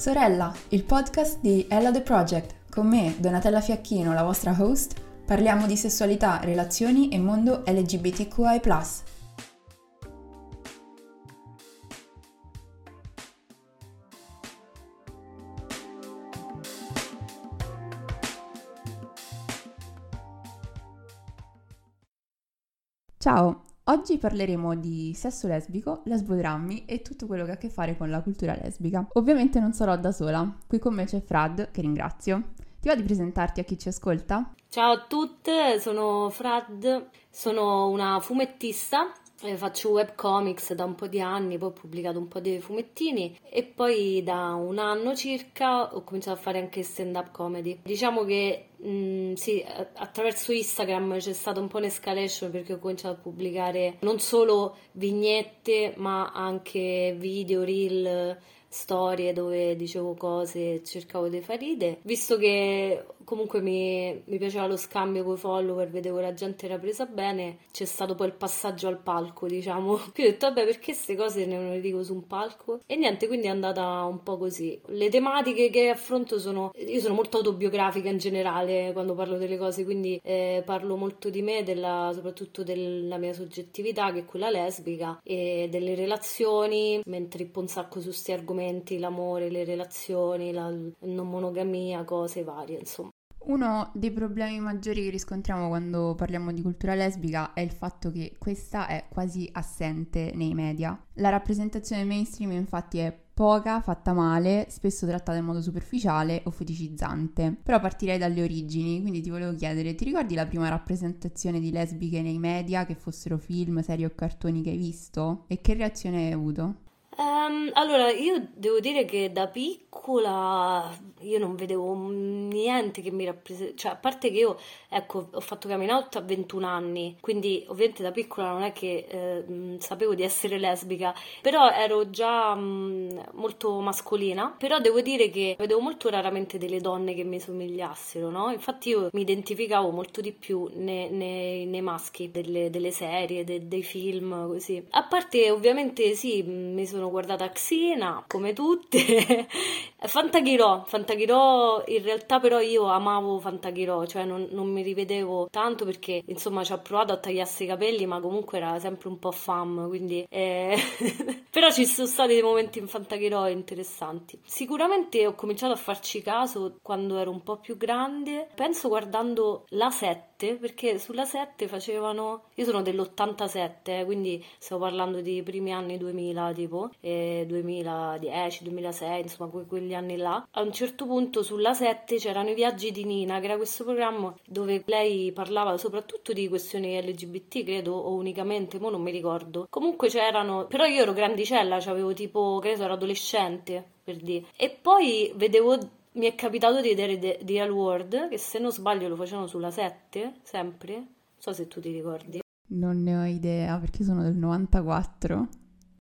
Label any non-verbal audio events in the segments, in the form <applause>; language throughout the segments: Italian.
Sorella, il podcast di Ella The Project. Con me, Donatella Fiacchino, la vostra host, parliamo di sessualità, relazioni e mondo LGBTQI. Oggi parleremo di sesso lesbico, lesbodrammi e tutto quello che ha a che fare con la cultura lesbica. Ovviamente non sarò da sola, qui con me c'è Frad, che ringrazio. Ti va di presentarti a chi ci ascolta? Ciao a tutte, sono Frad, sono una fumettista faccio webcomics da un po' di anni, poi ho pubblicato un po' di fumettini e poi da un anno circa ho cominciato a fare anche stand-up comedy. Diciamo che mh, mm, sì, attraverso Instagram c'è stata un po' un'escalation perché ho cominciato a pubblicare non solo vignette ma anche video, reel storie dove dicevo cose e cercavo di far ride. Visto che comunque mi, mi piaceva lo scambio con i follower, vedevo che la gente era presa bene, c'è stato poi il passaggio al palco, diciamo. <laughs> Quindi ho detto, vabbè, perché queste cose ne, ne dico su un palco? E niente, quindi è andata un po' così. Le tematiche che affronto sono... Io sono molto autobiografica in generale quando parlo delle cose, quindi eh, parlo molto di me, della, soprattutto della mia soggettività, che è quella lesbica, e delle relazioni, mentre un sacco su questi argomenti, l'amore, le relazioni, la non monogamia, cose varie, insomma. Uno dei problemi maggiori che riscontriamo quando parliamo di cultura lesbica è il fatto che questa è quasi assente nei media. La rappresentazione mainstream infatti è poca, fatta male, spesso trattata in modo superficiale o feticizzante. Però partirei dalle origini, quindi ti volevo chiedere, ti ricordi la prima rappresentazione di lesbiche nei media, che fossero film, serie o cartoni che hai visto? E che reazione hai avuto? Um, allora, io devo dire che da piccola io non vedevo niente che mi rappresenta, cioè a parte che io, ecco, ho fatto coming out a 21 anni, quindi ovviamente da piccola non è che eh, sapevo di essere lesbica, però ero già mh, molto mascolina, però devo dire che vedevo molto raramente delle donne che mi somigliassero, no? Infatti io mi identificavo molto di più nei, nei, nei maschi delle, delle serie, de, dei film, così. A parte ovviamente sì, mi sono guardata Xena, come tutte. <laughs> Fantaghirò, Fantaghirò, in realtà però io amavo Fantaghirò, cioè non, non, mi rivedevo tanto perché insomma ci ho provato a tagliarsi i capelli, ma comunque era sempre un po' fam, quindi... Eh... <laughs> però ci sono stati dei momenti in Fantaghirò interessanti. Sicuramente ho cominciato a farci caso quando ero un po' più grande, penso guardando la 7 7 perché sulla 7 facevano io sono dell'87 eh, quindi stiamo parlando di primi anni 2000 tipo eh, 2010 2006 insomma que- quegli anni là. A un certo punto sulla 7 c'erano i viaggi di Nina che era questo programma dove lei parlava soprattutto di questioni LGBT credo o unicamente mo non mi ricordo. Comunque c'erano però io ero grandicella avevo tipo credo ero adolescente per dire e poi vedevo mi è capitato di vedere The, Real World, che se non sbaglio lo facevano sulla 7, sempre. Non so se tu ti ricordi. Non ne ho idea, perché sono del 94.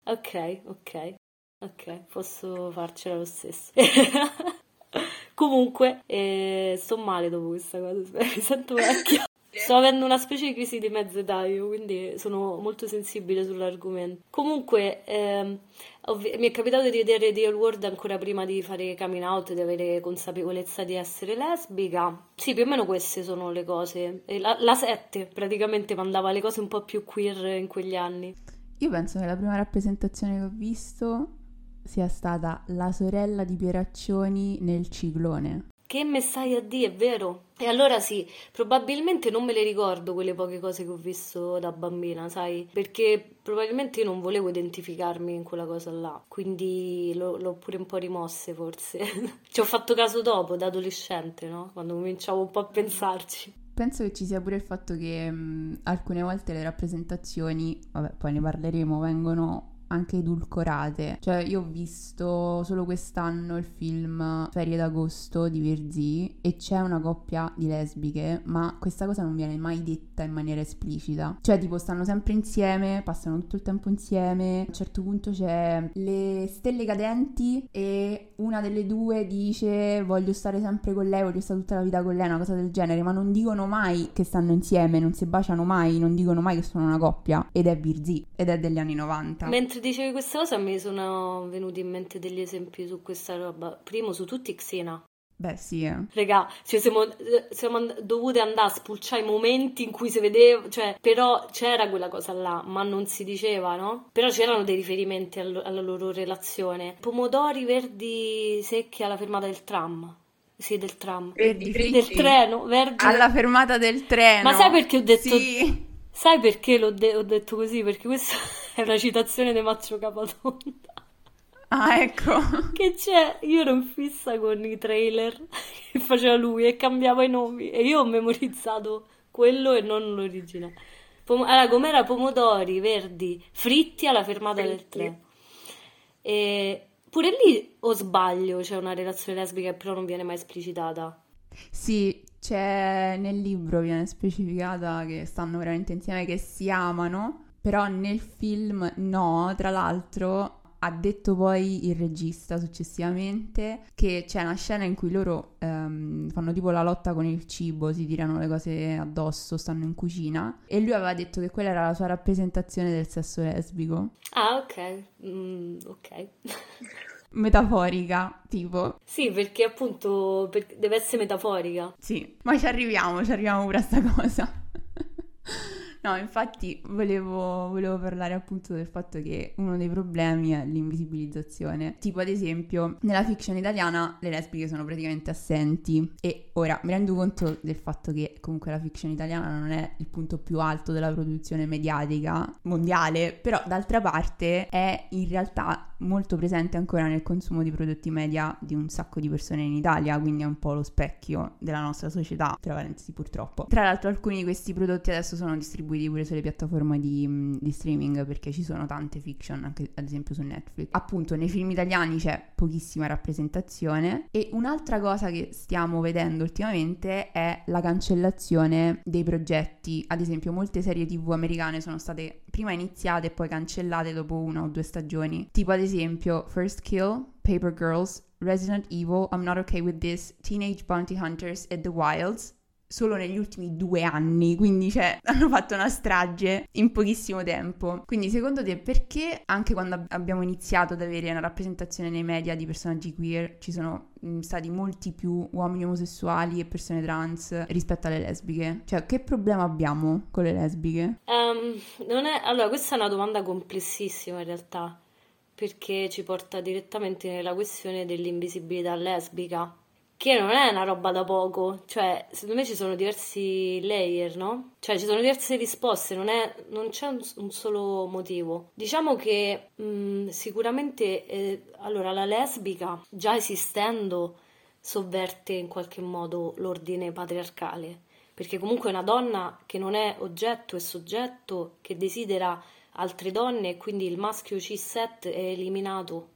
Ok, ok. Ok, posso farcela lo stesso. <laughs> Comunque, eh, sto male dopo questa cosa, <laughs> mi sento vecchia. Sto avendo una specie di crisi di mezza età io, quindi sono molto sensibile sull'argomento. Comunque, ehm, ovvi- mi è capitato di vedere The Real World ancora prima di fare coming out, di avere consapevolezza di essere lesbica. Sì, più o meno queste sono le cose. La, la 7 praticamente mandava le cose un po' più queer in quegli anni. Io penso che la prima rappresentazione che ho visto sia stata la sorella di Pieraccioni nel ciclone. Che a dire, è vero? E allora sì, probabilmente non me le ricordo quelle poche cose che ho visto da bambina, sai? Perché probabilmente io non volevo identificarmi in quella cosa là, quindi l'ho, l'ho pure un po' rimosse forse. <laughs> Ci ho fatto caso dopo, da adolescente, no? Quando cominciavo un po' a pensarci. Penso che ci sia pure il fatto che mh, alcune volte le rappresentazioni, vabbè, poi ne parleremo, vengono anche edulcorate. Cioè, io ho visto solo quest'anno il film Ferie d'agosto di Virzì e c'è una coppia di lesbiche, ma questa cosa non viene mai detta in maniera esplicita. Cioè, tipo, stanno sempre insieme, passano tutto il tempo insieme. A un certo punto c'è le stelle cadenti e una delle due dice voglio stare sempre con lei, voglio stare tutta la vita con lei, una cosa del genere, ma non dicono mai che stanno insieme, non si baciano mai, non dicono mai che sono una coppia. Ed è Virzì, ed è degli anni 90. Mentre dicevi questa cosa mi sono venuti in mente degli esempi su questa roba. Primo su tutti Xena. Beh, sì, eh. Regà, cioè siamo, siamo and- dovute andare a spulciare i momenti in cui si vedeva, cioè, però c'era quella cosa là, ma non si diceva, no? Però c'erano dei riferimenti all- alla loro relazione. Pomodori verdi secchi alla fermata del tram. Sì, del tram. Verdi Del fritti. treno, verdi. Alla fermata del treno. Ma sai perché ho detto... Sì. Sai perché l'ho de- ho detto così? Perché questa <laughs> è una citazione di Maccio Capatonda. Ah, ecco. <laughs> Che c'è? Io ero in fissa con i trailer che faceva lui e cambiava i nomi e io ho memorizzato quello e non l'originale. Pom- allora, com'era pomodori verdi fritti alla fermata del treno. E pure lì o sbaglio c'è una relazione lesbica che però non viene mai esplicitata. Sì, c'è nel libro viene specificata che stanno veramente insieme, che si amano, però nel film no, tra l'altro ha detto poi il regista successivamente che c'è una scena in cui loro ehm, fanno tipo la lotta con il cibo, si tirano le cose addosso, stanno in cucina e lui aveva detto che quella era la sua rappresentazione del sesso lesbico, Ah, ok. Mm, ok. <laughs> metaforica, tipo. Sì, perché appunto per- deve essere metaforica. Sì, ma ci arriviamo, ci arriviamo pure a sta cosa. <laughs> No, infatti volevo, volevo parlare appunto del fatto che uno dei problemi è l'invisibilizzazione. Tipo ad esempio, nella fiction italiana le lesbiche sono praticamente assenti e ora mi rendo conto del fatto che comunque la fiction italiana non è il punto più alto della produzione mediatica mondiale, però d'altra parte è in realtà molto presente ancora nel consumo di prodotti media di un sacco di persone in Italia, quindi è un po' lo specchio della nostra società, tra parentesi purtroppo. Tra l'altro alcuni di questi prodotti adesso sono distribuiti pure sulle piattaforme di, mh, di streaming perché ci sono tante fiction, anche ad esempio su Netflix. Appunto nei film italiani c'è pochissima rappresentazione e un'altra cosa che stiamo vedendo ultimamente è la cancellazione dei progetti. Ad esempio molte serie tv americane sono state prima iniziate e poi cancellate dopo una o due stagioni. Tipo ad esempio First Kill, Paper Girls, Resident Evil, I'm Not Okay With This, Teenage Bounty Hunters e The Wilds. Solo negli ultimi due anni, quindi cioè <laughs> hanno fatto una strage in pochissimo tempo. Quindi secondo te perché anche quando ab- abbiamo iniziato ad avere una rappresentazione nei media di personaggi queer ci sono mh, stati molti più uomini omosessuali e persone trans rispetto alle lesbiche? Cioè che problema abbiamo con le lesbiche? Non è... Allora, questa è una domanda complessissima in realtà, perché ci porta direttamente nella questione dell'invisibilità lesbica, che non è una roba da poco, cioè secondo me ci sono diversi layer, no? Cioè ci sono diverse risposte, non è- non c'è un, un solo motivo. Diciamo che mh, sicuramente, eh, allora, la lesbica, già esistendo, sovverte in qualche modo l'ordine patriarcale perché comunque è una donna che non è oggetto, è soggetto, che desidera altre donne e quindi il maschio cis-het è eliminato.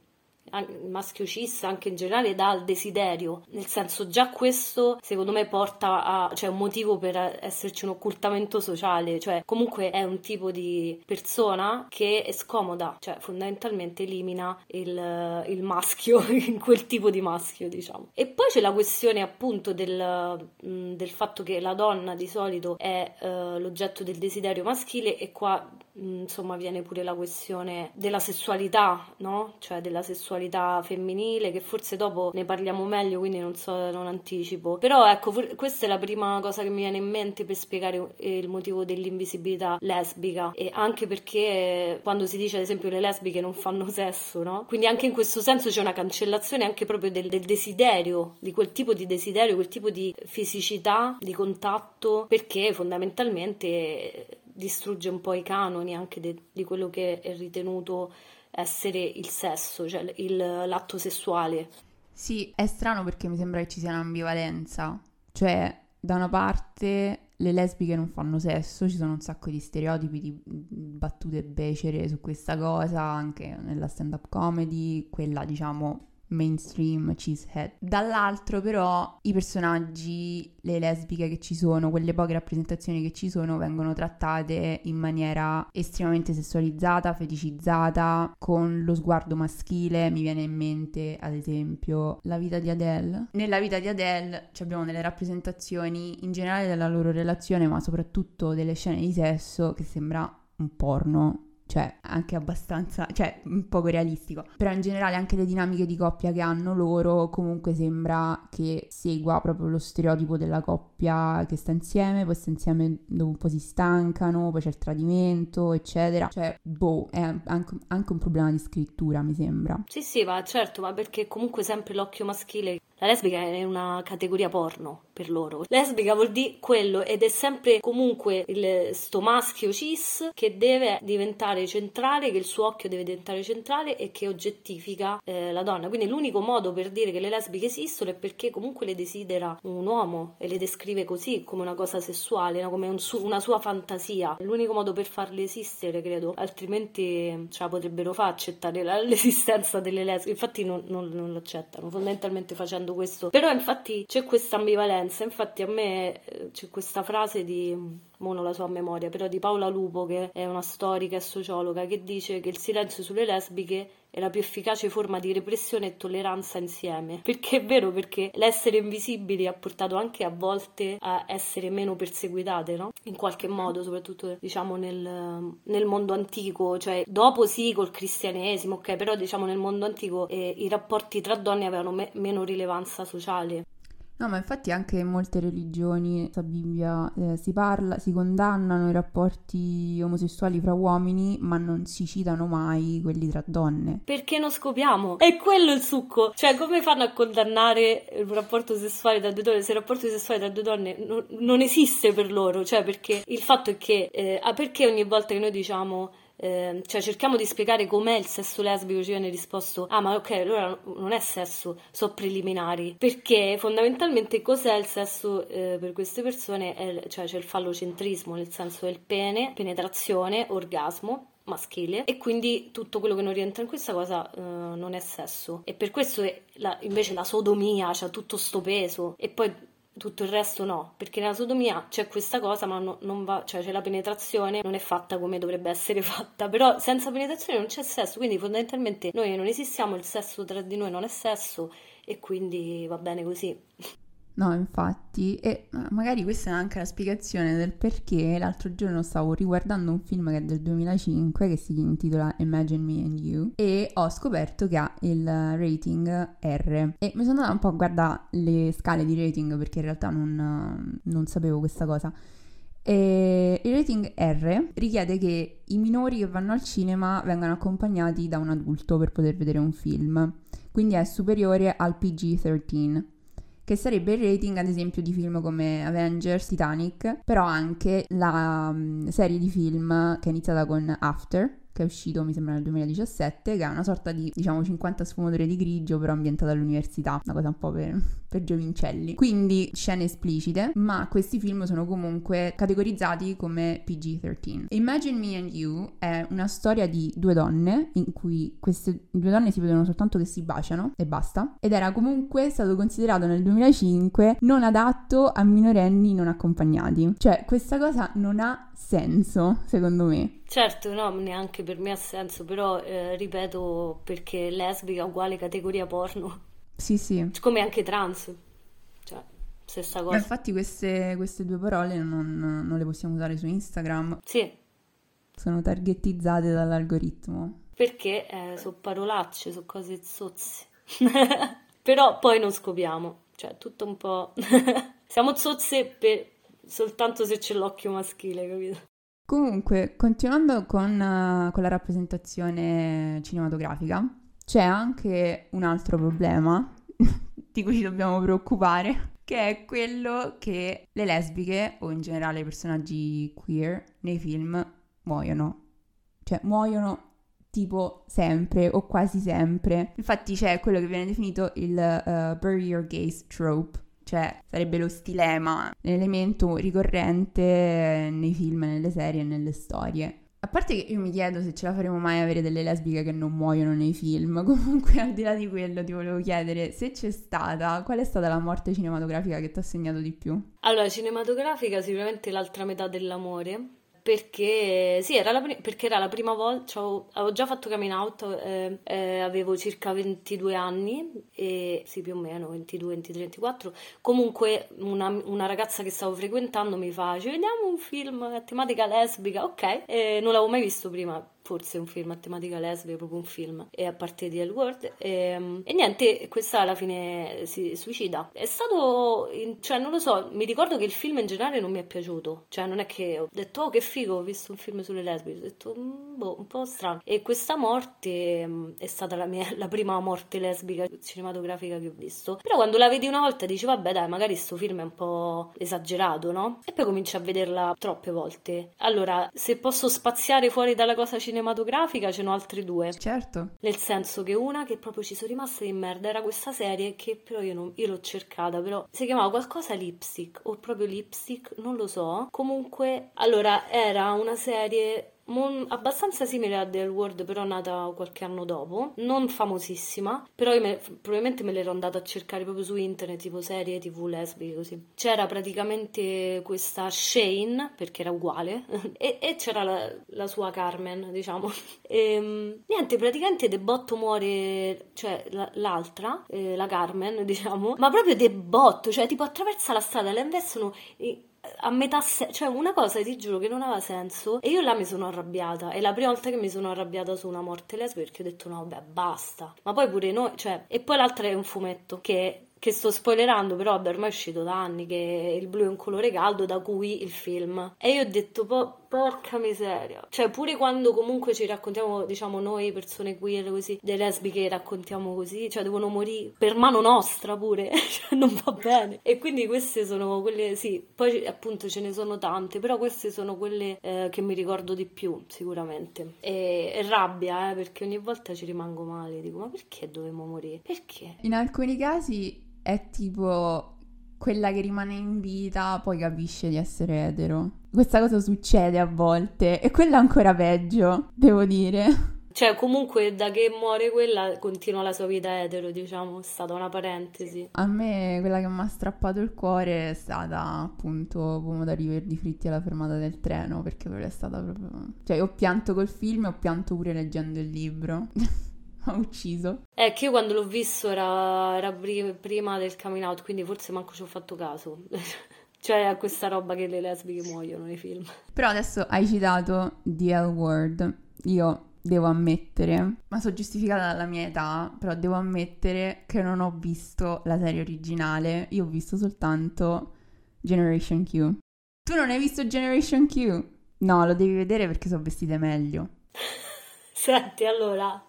Il maschio cis anche in generale dà il desiderio, nel senso già questo secondo me porta a, cioè un motivo per esserci un occultamento sociale, cioè comunque è un tipo di persona che è scomoda, cioè fondamentalmente elimina il, il maschio <laughs> in quel tipo di maschio, diciamo. E poi c'è la questione appunto del, del fatto che la donna di solito è eh, l'oggetto del desiderio maschile e qua insomma viene pure la questione della sessualità, no? Cioè della sessualità femminile che forse dopo ne parliamo meglio, quindi non so, non anticipo. Però ecco, questa è la prima cosa che mi viene in mente per spiegare eh, il motivo dell'invisibilità lesbica e anche perché quando si dice ad esempio le lesbiche non fanno sesso, no? Quindi anche in questo senso c'è una cancellazione anche proprio del, del desiderio, di quel tipo di desiderio, quel tipo di fisicità, di contatto, perché fondamentalmente distrugge un po' i canoni anche de- di quello che è ritenuto essere il sesso, cioè il- l'atto sessuale. Sì, è strano perché mi sembra che ci sia un'ambivalenza. Cioè, da una parte le lesbiche non fanno sesso, ci sono un sacco di stereotipi, di battute becere su questa cosa, anche nella stand-up comedy, quella diciamo mainstream cheesehead. Dall'altro però i personaggi, le lesbiche che ci sono, quelle poche rappresentazioni che ci sono vengono trattate in maniera estremamente sessualizzata, feticizzata, con lo sguardo maschile. Mi viene in mente ad esempio la vita di Adele. Nella vita di Adele abbiamo delle rappresentazioni in generale della loro relazione, ma soprattutto delle scene di sesso che sembra un porno cioè anche abbastanza, cioè poco realistico. Però in generale anche le dinamiche di coppia che hanno loro comunque sembra che segua proprio lo stereotipo della coppia che sta insieme, poi sta insieme dopo un po' si stancano, poi c'è il tradimento, eccetera. Cioè, boh, è anche, anche un problema di scrittura, mi sembra. Sì, sì, ma certo, ma perché comunque sempre l'occhio maschile la lesbica è una categoria porno per loro. Lesbica vuol dire quello ed è sempre comunque il, sto maschio cis che deve diventare centrale, che il suo occhio deve diventare centrale e che oggettifica eh, la donna. Quindi l'unico modo per dire che le lesbiche esistono è perché comunque le desidera un uomo e le descrive così come una cosa sessuale, no? come un su- una sua fantasia. È l'unico modo per farle esistere, credo. Altrimenti ce la potrebbero fare accettare <laughs> l'esistenza delle lesbiche. Infatti non, non, non lo accettano, fondamentalmente facendo facendo questo. Però infatti c'è questa ambivalenza, infatti a me eh, c'è questa frase di non la so memoria, però di Paola Lupo, che è una storica e sociologa, che dice che il silenzio sulle lesbiche è la più efficace forma di repressione e tolleranza insieme. Perché è vero, perché l'essere invisibili ha portato anche a volte a essere meno perseguitate, no? In qualche modo, soprattutto diciamo nel, nel mondo antico, cioè dopo sì col cristianesimo, ok, però diciamo nel mondo antico eh, i rapporti tra donne avevano me- meno rilevanza sociale. No, ma infatti anche in molte religioni, la Bibbia, eh, si parla, si condannano i rapporti omosessuali fra uomini, ma non si citano mai quelli tra donne. Perché non scopriamo? È quello il succo. Cioè, come fanno a condannare il rapporto sessuale tra due donne se il rapporto sessuale tra due donne non, non esiste per loro? Cioè, perché il fatto è che, eh, ah, perché ogni volta che noi diciamo eh, cioè cerchiamo di spiegare com'è il sesso lesbico, ci viene risposto, ah ma ok, allora non è sesso, sono preliminari, perché fondamentalmente cos'è il sesso eh, per queste persone? È, cioè c'è il fallocentrismo, nel senso del pene, penetrazione, orgasmo, maschile e quindi tutto quello che non rientra in questa cosa uh, non è sesso. E per questo la, invece la sodomia ha tutto sto peso. E poi tutto il resto no, perché nella sodomia c'è questa cosa, ma no, non va, cioè c'è la penetrazione, non è fatta come dovrebbe essere <laughs> fatta, però senza penetrazione non c'è sesso, quindi fondamentalmente noi non esistiamo, il sesso tra di noi non è sesso e quindi va bene così. No, infatti, e magari questa è anche la spiegazione del perché l'altro giorno stavo riguardando un film che è del 2005 che si intitola Imagine Me and You e ho scoperto che ha il rating R. E mi sono andata un po' a guardare le scale di rating perché in realtà non, non sapevo questa cosa. E il rating R richiede che i minori che vanno al cinema vengano accompagnati da un adulto per poter vedere un film, quindi è superiore al PG-13 che sarebbe il rating ad esempio di film come Avengers, Titanic, però anche la um, serie di film che è iniziata con After, che è uscito mi sembra nel 2017, che è una sorta di diciamo 50 sfumature di grigio però ambientata all'università, una cosa un po' per, <laughs> per giovincelli. Quindi scene esplicite, ma questi film sono comunque categorizzati come PG-13. Imagine Me and You è una storia di due donne in cui queste due donne si vedono soltanto che si baciano e basta ed era comunque stato considerato nel 2005 non adatto a minorenni non accompagnati. Cioè questa cosa non ha senso secondo me. Certo, no, neanche per me ha senso, però eh, ripeto perché lesbica uguale categoria porno. Sì, sì. Come anche trans. Cioè, stessa cosa. Ma infatti queste, queste due parole non, non, le possiamo usare su Instagram. Sì. Sono targetizzate dall'algoritmo. Perché eh, sono parolacce, sono cose zozze. <laughs> però poi non scopriamo. Cioè, tutto un po'... <laughs> Siamo zozze per... soltanto se c'è l'occhio maschile, capito? Comunque, continuando con, uh, con la rappresentazione cinematografica, c'è anche un altro problema <laughs> di cui ci dobbiamo preoccupare, che è quello che le lesbiche o in generale i personaggi queer nei film muoiono. Cioè, muoiono tipo sempre o quasi sempre. Infatti c'è quello che viene definito il uh, bury your gaze trope, cioè sarebbe lo stilema, l'elemento ricorrente nei film, nelle serie e nelle storie. A parte che io mi chiedo se ce la faremo mai avere delle lesbiche che non muoiono nei film. <laughs> Comunque, al di là di quello, ti volevo chiedere se c'è stata, qual è stata la morte cinematografica che ti ha segnato di più? Allora, cinematografica sicuramente l'altra metà dell'amore, perché sì, era la, perché era la prima volta, cioè, avevo già fatto coming out, eh, eh, avevo circa 22 anni, e, sì più o meno 22, 23, 24, comunque una, una ragazza che stavo frequentando mi fa, ci vediamo un film a tematica lesbica, ok, e non l'avevo mai visto prima, forse un film a tematica lesbica, proprio un film, e a parte di L-Word. E, ehm, e, niente, questa alla fine si suicida. È stato, cioè non lo so, mi ricordo che il film in generale non mi è piaciuto, cioè non è che ho detto oh che figo, ho visto un film sulle lesbiche, ho detto mm, boh, un po' strano. E questa morte mm, è stata la, mia, <laughs> la prima morte lesbica cinematografica che ho visto. Però quando la vedi una volta dici vabbè dai, magari sto film è un po' esagerato, no? E poi cominci a vederla troppe volte. Allora, se posso spaziare fuori dalla cosa cinematografica, cinematografica ce n'ho altre due. Certo. Nel senso che una che proprio ci sono rimasta di merda era questa serie che però io, non, io l'ho cercata, però si chiamava qualcosa Lipstick o proprio Lipstick, non lo so. Comunque, allora era una serie Mon- abbastanza simile a The World, però nata qualche anno dopo, non famosissima, però io me- probabilmente me l'ero andata a cercare proprio su internet, tipo serie tv lesbiche così. C'era praticamente questa Shane, perché era uguale, <laughs> e-, e, c'era la-, la, sua Carmen, diciamo. E, <laughs> ehm, niente, praticamente De Botto muore, cioè la- l'altra, eh, la Carmen, <laughs> diciamo, ma proprio De Botto, cioè tipo attraversa la strada, la investono... E- a metà se- cioè una cosa ti giuro che non aveva senso. E io là mi sono arrabbiata. È la prima volta che mi sono arrabbiata su una morte lesbica perché ho detto no vabbè basta. Ma poi pure noi cioè e poi l'altra è un fumetto che che sto spoilerando, però vabbè, ormai è uscito da anni che il blu è un colore caldo, da cui il film. E io ho detto, po- porca miseria. Cioè, pure quando comunque ci raccontiamo, diciamo, noi persone queer così, delle lesbiche raccontiamo così, cioè devono morire per mano nostra pure, <laughs> cioè non va bene. E quindi queste sono quelle, sì, poi appunto ce ne sono tante, però queste sono quelle eh, che mi ricordo di più, sicuramente. E, e rabbia, eh, perché ogni volta ci rimango male, dico, ma perché dovevamo morire? Perché? In alcuni casi è tipo quella che rimane in vita poi capisce di essere etero. Questa cosa succede a volte e quella ancora peggio, devo dire. Cioè, comunque, da che muore quella, continua la sua vita etero, diciamo, è stata una parentesi. A me, quella che mi ha strappato il cuore è stata, appunto, pomodori verdi fritti alla fermata del treno, perché quella è stata proprio... Cioè, ho pianto col film e ho pianto pure leggendo il libro. <laughs> ha ucciso. È che io quando l'ho visto era, era prima del coming out, quindi forse manco ci ho fatto caso. <laughs> cioè a questa roba che le lesbiche muoiono nei film. Però adesso hai citato The L Word. Io devo ammettere, ma sono giustificata dalla mia età, però devo ammettere che non ho visto la serie originale, io ho visto soltanto Generation Q. Tu non hai visto Generation Q? No, lo devi vedere perché sono vestite meglio. <laughs> Senti, allora,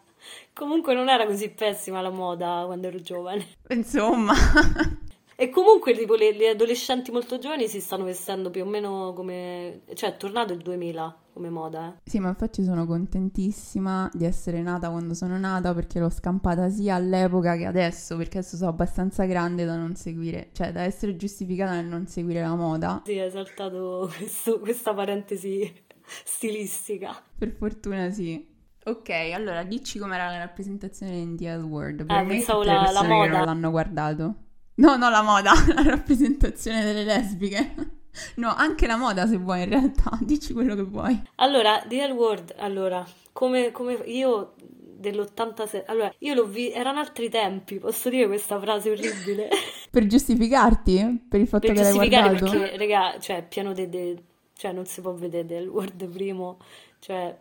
Comunque non era così pessima la moda quando ero giovane. Insomma. <laughs> E comunque tipo le, le, adolescenti molto giovani si stanno vestendo più o meno come... cioè è tornato il 2000 come moda. Eh. Sì, ma infatti sono contentissima di essere nata quando sono nata perché l'ho scampata sia all'epoca che adesso, perché adesso sono abbastanza grande da non seguire, cioè da essere giustificata nel non seguire la moda. Sì, hai saltato questo, questa parentesi stilistica. Per fortuna sì. Ok, allora dici com'era la rappresentazione in The World. Per eh, me pensavo la, la moda. non l'hanno guardato. No, no, la moda, <laughs> la rappresentazione delle lesbiche. No, anche la moda se vuoi in realtà, <laughs> dici quello che vuoi. Allora, The L World, allora, come, come io dell'86, allora, io l'ho visto, erano altri tempi, posso dire questa frase orribile? <laughs> per giustificarti? Per il fatto per che l'hai guardato? perché, raga, cioè, piano. De, de, cioè, non si può vedere The L World primo, cioè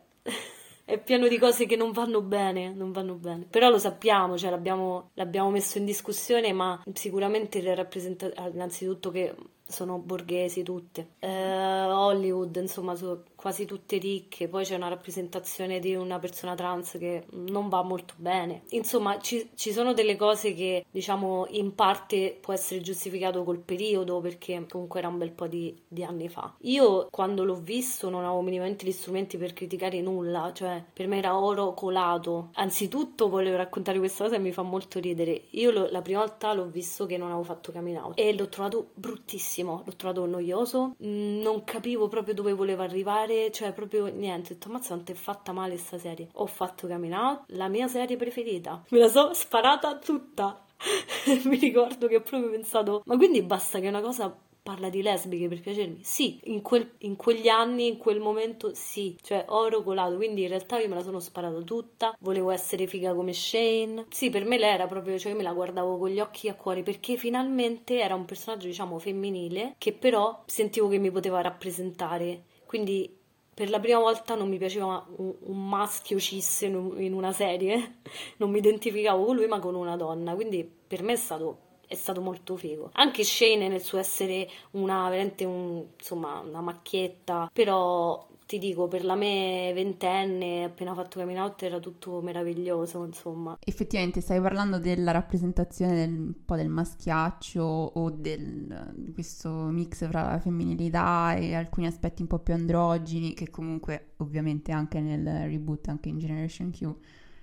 è pieno di cose che non vanno bene, non vanno bene. Però lo sappiamo, cioè l'abbiamo, l'abbiamo messo in discussione, ma sicuramente rappresenta innanzitutto che sono borghesi tutte. Eh, Hollywood, insomma, sono quasi tutte ricche, poi c'è una rappresentazione di una persona trans che non va molto bene. Insomma, ci, ci sono delle cose che, diciamo, in parte può essere giustificato col periodo, perché comunque era un bel po' di, di anni fa. Io quando l'ho visto non avevo minimamente gli strumenti per criticare nulla, cioè per me era oro colato. Anzitutto volevo raccontare questa cosa e mi fa molto ridere. Io lo, la prima volta l'ho visto che non avevo fatto coming out e l'ho trovato bruttissimo, l'ho trovato noioso, mm, non capivo proprio dove voleva arrivare cioè proprio niente, ho detto ammazza quanto è fatta male sta serie. Ho fatto Coming Out, la mia serie preferita. Me la so sparata tutta. <laughs> Mi ricordo che ho proprio pensato, ma quindi basta che una cosa parla di lesbiche per piacermi? Sì, in, quel, in, quegli anni, in quel momento sì, cioè oro colato, quindi in realtà io me la sono sparata tutta, volevo essere figa come Shane. Sì, per me lei era proprio, cioè io me la guardavo con gli occhi a cuore perché finalmente era un personaggio diciamo femminile che però sentivo che mi poteva rappresentare. Quindi per la prima volta non mi piaceva un, maschio cis in, una serie, <laughs> non mi identificavo con lui ma con una donna, quindi per me è stato, è stato molto figo. Anche Shane nel suo essere una, veramente un, insomma, una macchietta, però ti dico, per la me ventenne, appena fatto coming out, era tutto meraviglioso, insomma. Effettivamente stai parlando della rappresentazione del, un po' del maschiaccio o del, di questo mix fra la femminilità e alcuni aspetti un po' più androgini, che comunque ovviamente anche nel reboot, anche in Generation Q,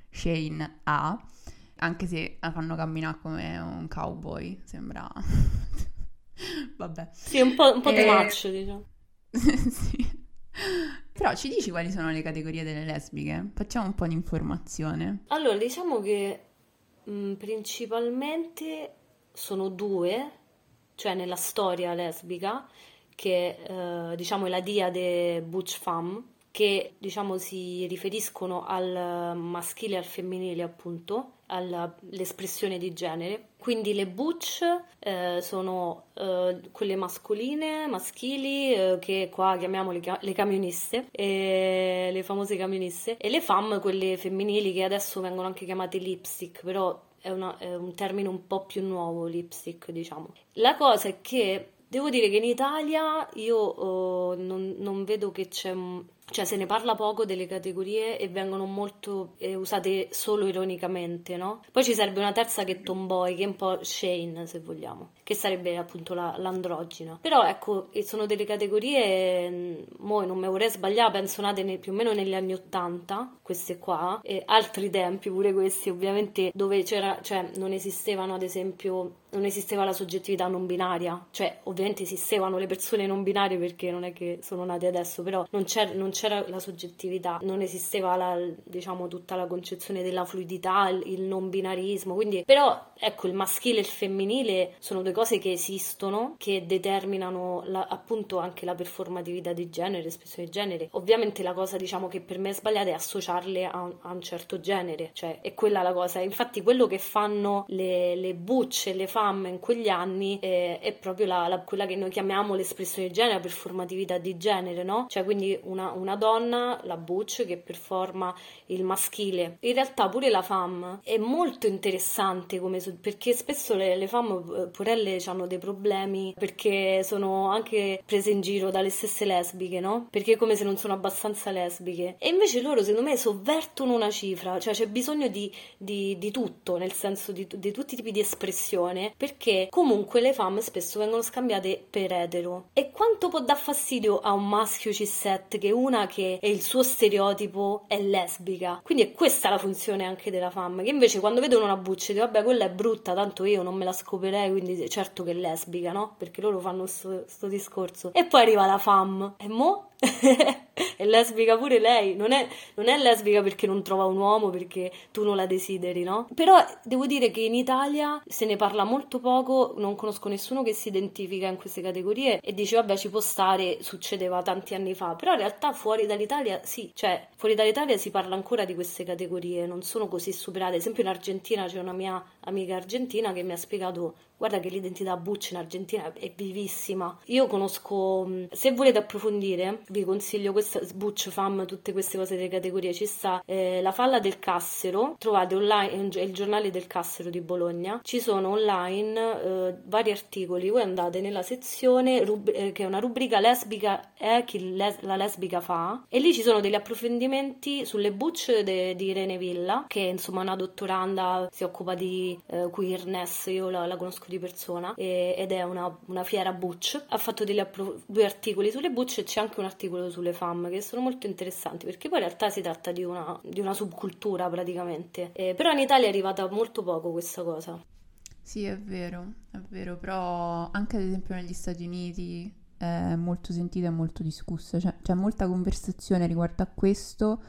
Shane ha, anche se la fanno camminare come un cowboy, sembra... <laughs> Vabbè. Sì, un po', un po e... macho, diciamo. <laughs> sì. Però ci dici quali sono le categorie delle lesbiche? Facciamo un po' di informazione. Allora, diciamo che mh, mm, principalmente sono due, cioè nella storia lesbica, che eh, diciamo è la diade Butch Femme, che diciamo si riferiscono al maschile e al femminile appunto, all'espressione di genere. Quindi le butch eh, sono eh, quelle mascoline, maschili, eh, che qua chiamiamo le, le camioniste, le famose camioniste, e le femme, quelle femminili, che adesso vengono anche chiamate lipstick, però è, una, è un termine un po' più nuovo, lipstick, diciamo. La cosa è che Devo dire che in Italia io uh, non, non, vedo che c'è cioè se ne parla poco delle categorie e vengono molto eh, usate solo ironicamente, no? Poi ci serve una terza che è tomboy, che è un po' Shane, se vogliamo, che sarebbe appunto la, l'androgina. Però ecco, sono delle categorie, mm, mo non mi vorrei sbagliare, penso nate ne, più o meno negli anni Ottanta, queste qua, e altri tempi pure questi, ovviamente, dove c'era, cioè non esistevano ad esempio non esisteva la soggettività non binaria, cioè ovviamente esistevano le persone non binarie perché non è che sono nate adesso, però non, non c'era la soggettività, non esisteva la, diciamo tutta la concezione della fluidità, il, il non binarismo, quindi però ecco il maschile e il femminile sono due cose che esistono, che determinano la, appunto anche la performatività di genere, espressione di genere. Ovviamente la cosa diciamo che per me è sbagliata è associarle a, a un certo genere, cioè è quella la cosa, infatti quello che fanno le, le bucce, le fa femme in quegli anni è, è proprio la, la, quella che noi chiamiamo l'espressione di genere, la performatività di genere, no? Cioè quindi una, una donna, la butch, che performa il maschile. In realtà pure la femme è molto interessante come, perché spesso le, le femme eh, purelle hanno dei problemi perché sono anche prese in giro dalle stesse lesbiche, no? Perché è come se non sono abbastanza lesbiche. E invece loro secondo me sovvertono una cifra, cioè c'è bisogno di, di, di tutto, nel senso di, di tutti i tipi di espressione perché comunque le femme spesso vengono scambiate per etero. E quanto può dar fastidio a un maschio cisset che una che è il suo stereotipo è lesbica? Quindi è questa la funzione anche della femme, che invece quando vedono una buccia dicono vabbè quella è brutta, tanto io non me la scoperei, quindi certo che è lesbica, no? Perché loro fanno questo discorso. E poi arriva la femme, e mo? È lesbica pure lei, non è, non è, lesbica perché non trova un uomo, perché tu non la desideri, no? Però devo dire che in Italia se ne parla molto poco, non conosco nessuno che si identifica in queste categorie e dice vabbè ci può stare, succedeva tanti anni fa, però in realtà fuori dall'Italia sì, cioè fuori dall'Italia si parla ancora di queste categorie, non sono così superate, ad esempio in Argentina c'è una mia amica argentina che mi ha spiegato Guarda che l'identità Butch in Argentina è vivissima. Io conosco, se volete approfondire, vi consiglio questa Butch Fam, tutte queste cose delle categorie. Ci sta eh, La Falla del Cassero, trovate online, è il giornale del Cassero di Bologna. Ci sono online eh, vari articoli. Voi andate nella sezione rub- eh, che è una rubrica lesbica è chi les- la lesbica fa e lì ci sono degli approfondimenti sulle Butch de- di Irene Villa, che è insomma una dottoranda, si occupa di eh, queerness, io la, la conosco di persona e, ed è una, una, fiera Butch. Ha fatto appro- due articoli sulle Butch e c'è anche un articolo sulle femme che sono molto interessanti perché poi in realtà si tratta di una, di una subcultura praticamente. Eh, però in Italia è arrivata molto poco questa cosa. Sì, è vero, è vero, però anche ad esempio negli Stati Uniti è molto sentita e molto discussa, cioè c'è molta conversazione riguardo a questo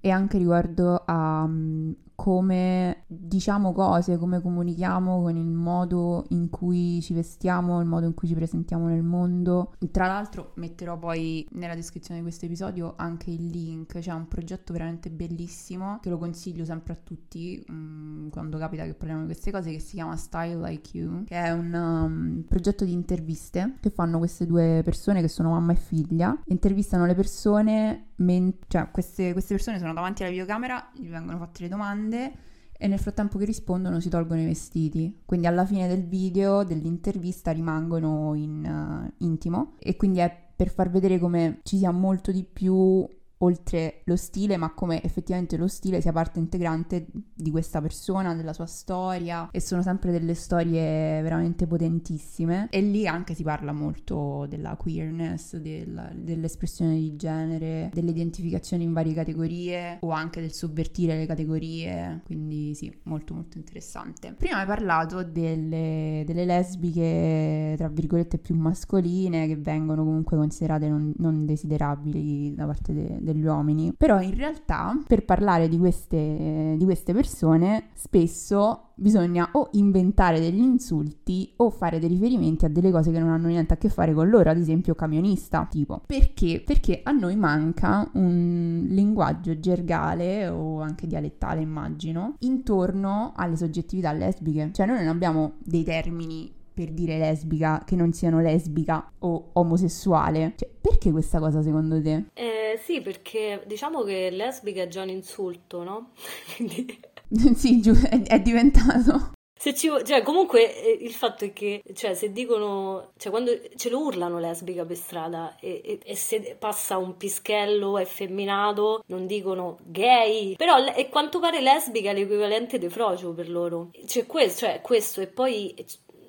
e anche riguardo a um, come diciamo cose, come comunichiamo, con il modo in cui ci vestiamo, il modo in cui ci presentiamo nel mondo. Tra l'altro metterò poi nella descrizione di questo episodio anche il link, c'è un progetto veramente bellissimo che lo consiglio sempre a tutti um, quando capita che parliamo di queste cose che si chiama Style Like You, che è un um, progetto di interviste che fanno queste due persone che sono mamma e figlia, intervistano le persone, men- cioè queste, queste persone sono davanti alla videocamera, gli vengono fatte le domande domande e nel frattempo che rispondono si tolgono i vestiti. Quindi alla fine del video, dell'intervista, rimangono in uh, intimo e quindi è per far vedere come ci sia molto di più oltre lo stile, ma come effettivamente lo stile sia parte integrante di questa persona, della sua storia e sono sempre delle storie veramente potentissime e lì anche si parla molto della queerness, del, dell'espressione di genere, dell'identificazione in varie categorie o anche del sovvertire le categorie, quindi sì, molto molto interessante. Prima hai parlato delle, delle lesbiche tra virgolette più mascoline che vengono comunque considerate non, non desiderabili da parte de, degli uomini. Però in realtà per parlare di queste, di queste persone spesso bisogna o inventare degli insulti o fare dei riferimenti a delle cose che non hanno niente a che fare con loro, ad esempio camionista, tipo. Perché? Perché a noi manca un linguaggio gergale o anche dialettale, immagino, intorno alle soggettività lesbiche. Cioè noi non abbiamo dei termini per dire lesbica che non siano lesbica o omosessuale. Cioè, perché questa cosa secondo te? Eh, sì, perché diciamo che lesbica è già un insulto, no? <laughs> Quindi... <laughs> sì, giù, è, è diventato. Se ci, cioè, comunque eh, il fatto è che, cioè, se dicono, cioè, quando ce lo urlano lesbica per strada e, e, e se passa un pischello effeminato, non dicono gay, però è quanto pare lesbica l'equivalente di frocio per loro. Cioè, questo, cioè, questo e poi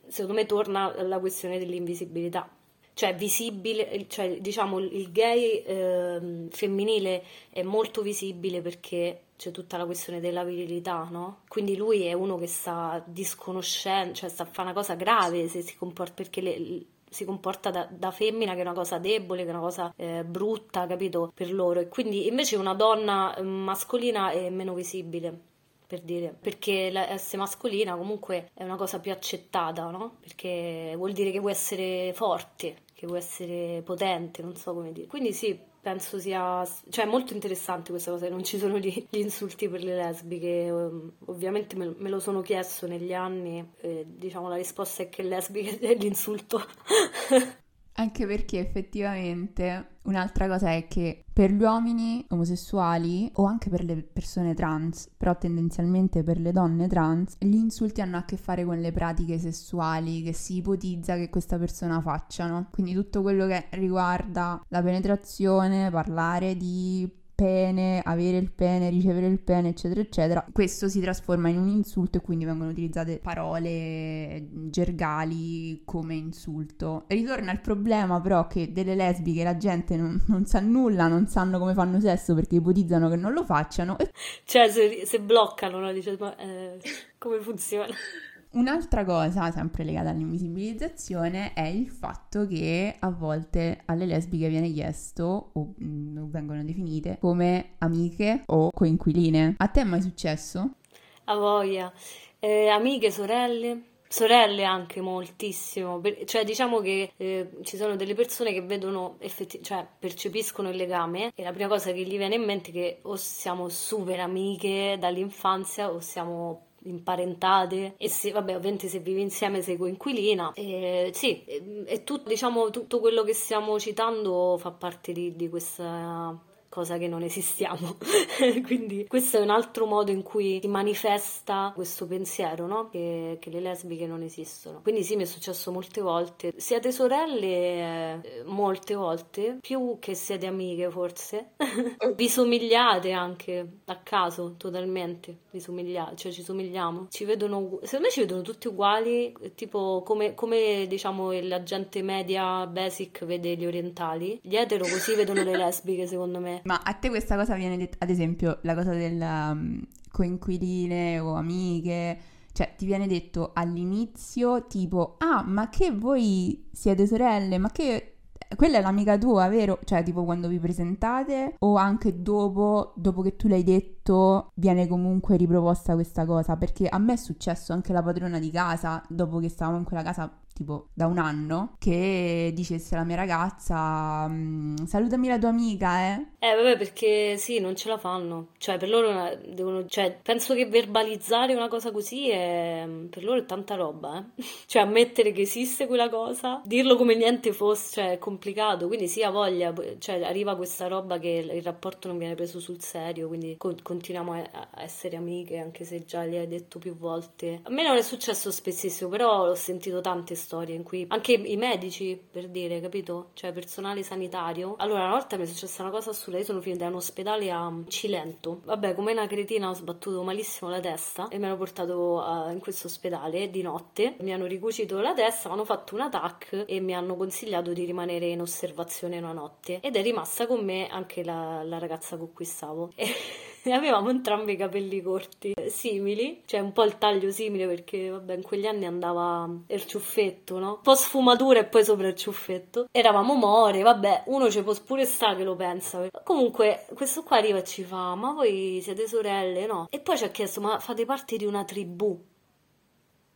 secondo me torna alla questione dell'invisibilità. Cioè, visibile, cioè, diciamo, il gay eh, femminile è molto visibile perché c'è tutta la questione della virilità, no? Quindi lui è uno che sta disconoscendo, cioè sta a fare una cosa grave se si comporta, perché le, si comporta da, da, femmina che è una cosa debole, che è una cosa eh, brutta, capito, per loro. E quindi invece una donna eh, mascolina è meno visibile per dire, perché essere mascolina comunque è una cosa più accettata, no? Perché vuol dire che vuoi essere forte, che vuoi essere potente, non so come dire. Quindi sì, penso sia cioè è molto interessante questa cosa non ci sono gli, gli insulti per le lesbiche ehm, ovviamente me, me, lo sono chiesto negli anni e diciamo la risposta è che lesbiche è l'insulto <laughs> Anche perché effettivamente un'altra cosa è che per gli uomini omosessuali o anche per le persone trans, però tendenzialmente per le donne trans, gli insulti hanno a che fare con le pratiche sessuali che si ipotizza che questa persona facciano. Quindi tutto quello che riguarda la penetrazione, parlare di pene, avere il pene, ricevere il pene, eccetera, eccetera. Questo si trasforma in un insulto e quindi vengono utilizzate parole gergali come insulto. Ritorna il problema però che delle lesbiche la gente non, non sa nulla, non sanno come fanno sesso perché ipotizzano che non lo facciano. Cioè se, se bloccano, no? Dice, ma eh, come funziona? <laughs> Un'altra cosa, sempre legata all'invisibilizzazione, è il fatto che a volte alle lesbiche viene chiesto, o mh, mm, vengono definite, come amiche o coinquiline. A te è mai successo? A voglia. Eh, amiche, sorelle, sorelle anche moltissimo, cioè diciamo che eh, ci sono delle persone che vedono, effetti- cioè percepiscono il legame e la prima cosa che gli viene in mente è che o siamo super amiche dall'infanzia o siamo imparentate e se, vabbè, ovviamente se vivi insieme sei coinquilina. E, sì, e, tutto, diciamo, tutto quello che stiamo citando fa parte di, di questa cosa che non esistiamo. <laughs> Quindi questo è un altro modo in cui si manifesta questo pensiero, no? Che, che, le lesbiche non esistono. Quindi sì, mi è successo molte volte. Siete sorelle eh, molte volte, più che siete amiche forse. <laughs> Vi somigliate anche a caso, totalmente. Vi somigliate, cioè ci somigliamo. Ci vedono, secondo me ci vedono tutti uguali, tipo come, come diciamo la gente media basic vede gli orientali. Gli etero così vedono le <laughs> lesbiche, secondo me. Ma a te questa cosa viene detta, ad esempio, la cosa del um, coinquiline o amiche, cioè ti viene detto all'inizio tipo, ah, ma che voi siete sorelle, ma che quella è l'amica tua, vero? Cioè, tipo quando vi presentate o anche dopo, dopo che tu l'hai detto, viene comunque riproposta questa cosa? Perché a me è successo anche la padrona di casa, dopo che stavamo in quella casa tipo da un anno che dicesse alla mia ragazza mm, salutami la tua amica eh eh vabbè perché sì non ce la fanno. Cioè per loro devono cioè penso che verbalizzare una cosa così è per loro è tanta roba eh? <laughs> cioè ammettere che esiste quella cosa dirlo come niente fosse cioè è complicato. Quindi sì ha voglia cioè arriva questa roba che il rapporto non viene preso sul serio quindi con- continuiamo a-, a essere amiche anche se già gli hai detto più volte. A me non è successo spessissimo però ho sentito tante storie storie in cui anche i medici, per dire, capito? Cioè personale sanitario. Allora, una volta mi è successa una cosa assurda, io sono finita in ospedale a Cilento. Vabbè, come una cretina ho sbattuto malissimo la testa e mi hanno portato uh, in questo ospedale di notte. Mi hanno ricucito la testa, mi hanno fatto un attack e mi hanno consigliato di rimanere in osservazione una notte. Ed è rimasta con me anche la, la ragazza con cui stavo. E <laughs> <laughs> avevamo entrambi i capelli corti simili, cioè un po' il taglio simile perché vabbè in quegli anni andava il ciuffetto, no? Un po' sfumatura e poi sopra il ciuffetto. Eravamo more, vabbè, uno ci può pure stare che lo pensa. Comunque questo qua arriva e ci fa, ma voi siete sorelle, no? E poi ci ha chiesto, ma fate parte di una tribù?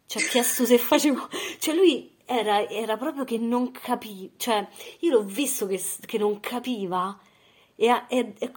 Ci ha chiesto se <laughs> facevo... Cioè lui era, era proprio che non capiva, cioè io l'ho visto che, che non capiva e, e, e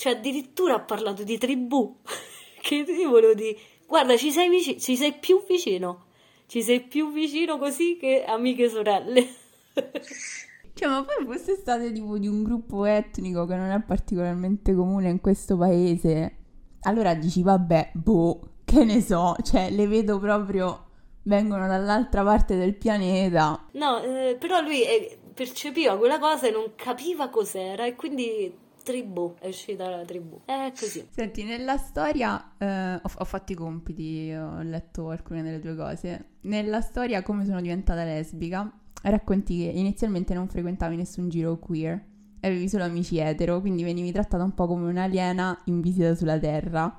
cioè, addirittura ha parlato di tribù. <laughs> che io volevo dire, guarda, ci sei, vicino, ci sei più vicino. Ci sei più vicino così che amiche sorelle. <laughs> Cioè, ma poi fosse state tipo di un gruppo etnico che non è particolarmente comune in questo paese, allora dici, vabbè, boh, che ne so, cioè, le vedo proprio, vengono dall'altra parte del pianeta. No, eh, però lui eh, percepiva quella cosa e non capiva cos'era e quindi tribù, è uscita la tribù. È così. Senti, nella storia eh, ho, ho, fatto i compiti, ho letto alcune delle tue cose. Nella storia come sono diventata lesbica, racconti che inizialmente non frequentavi nessun giro queer, avevi solo amici etero, quindi venivi trattata un po' come un'aliena in visita sulla Terra.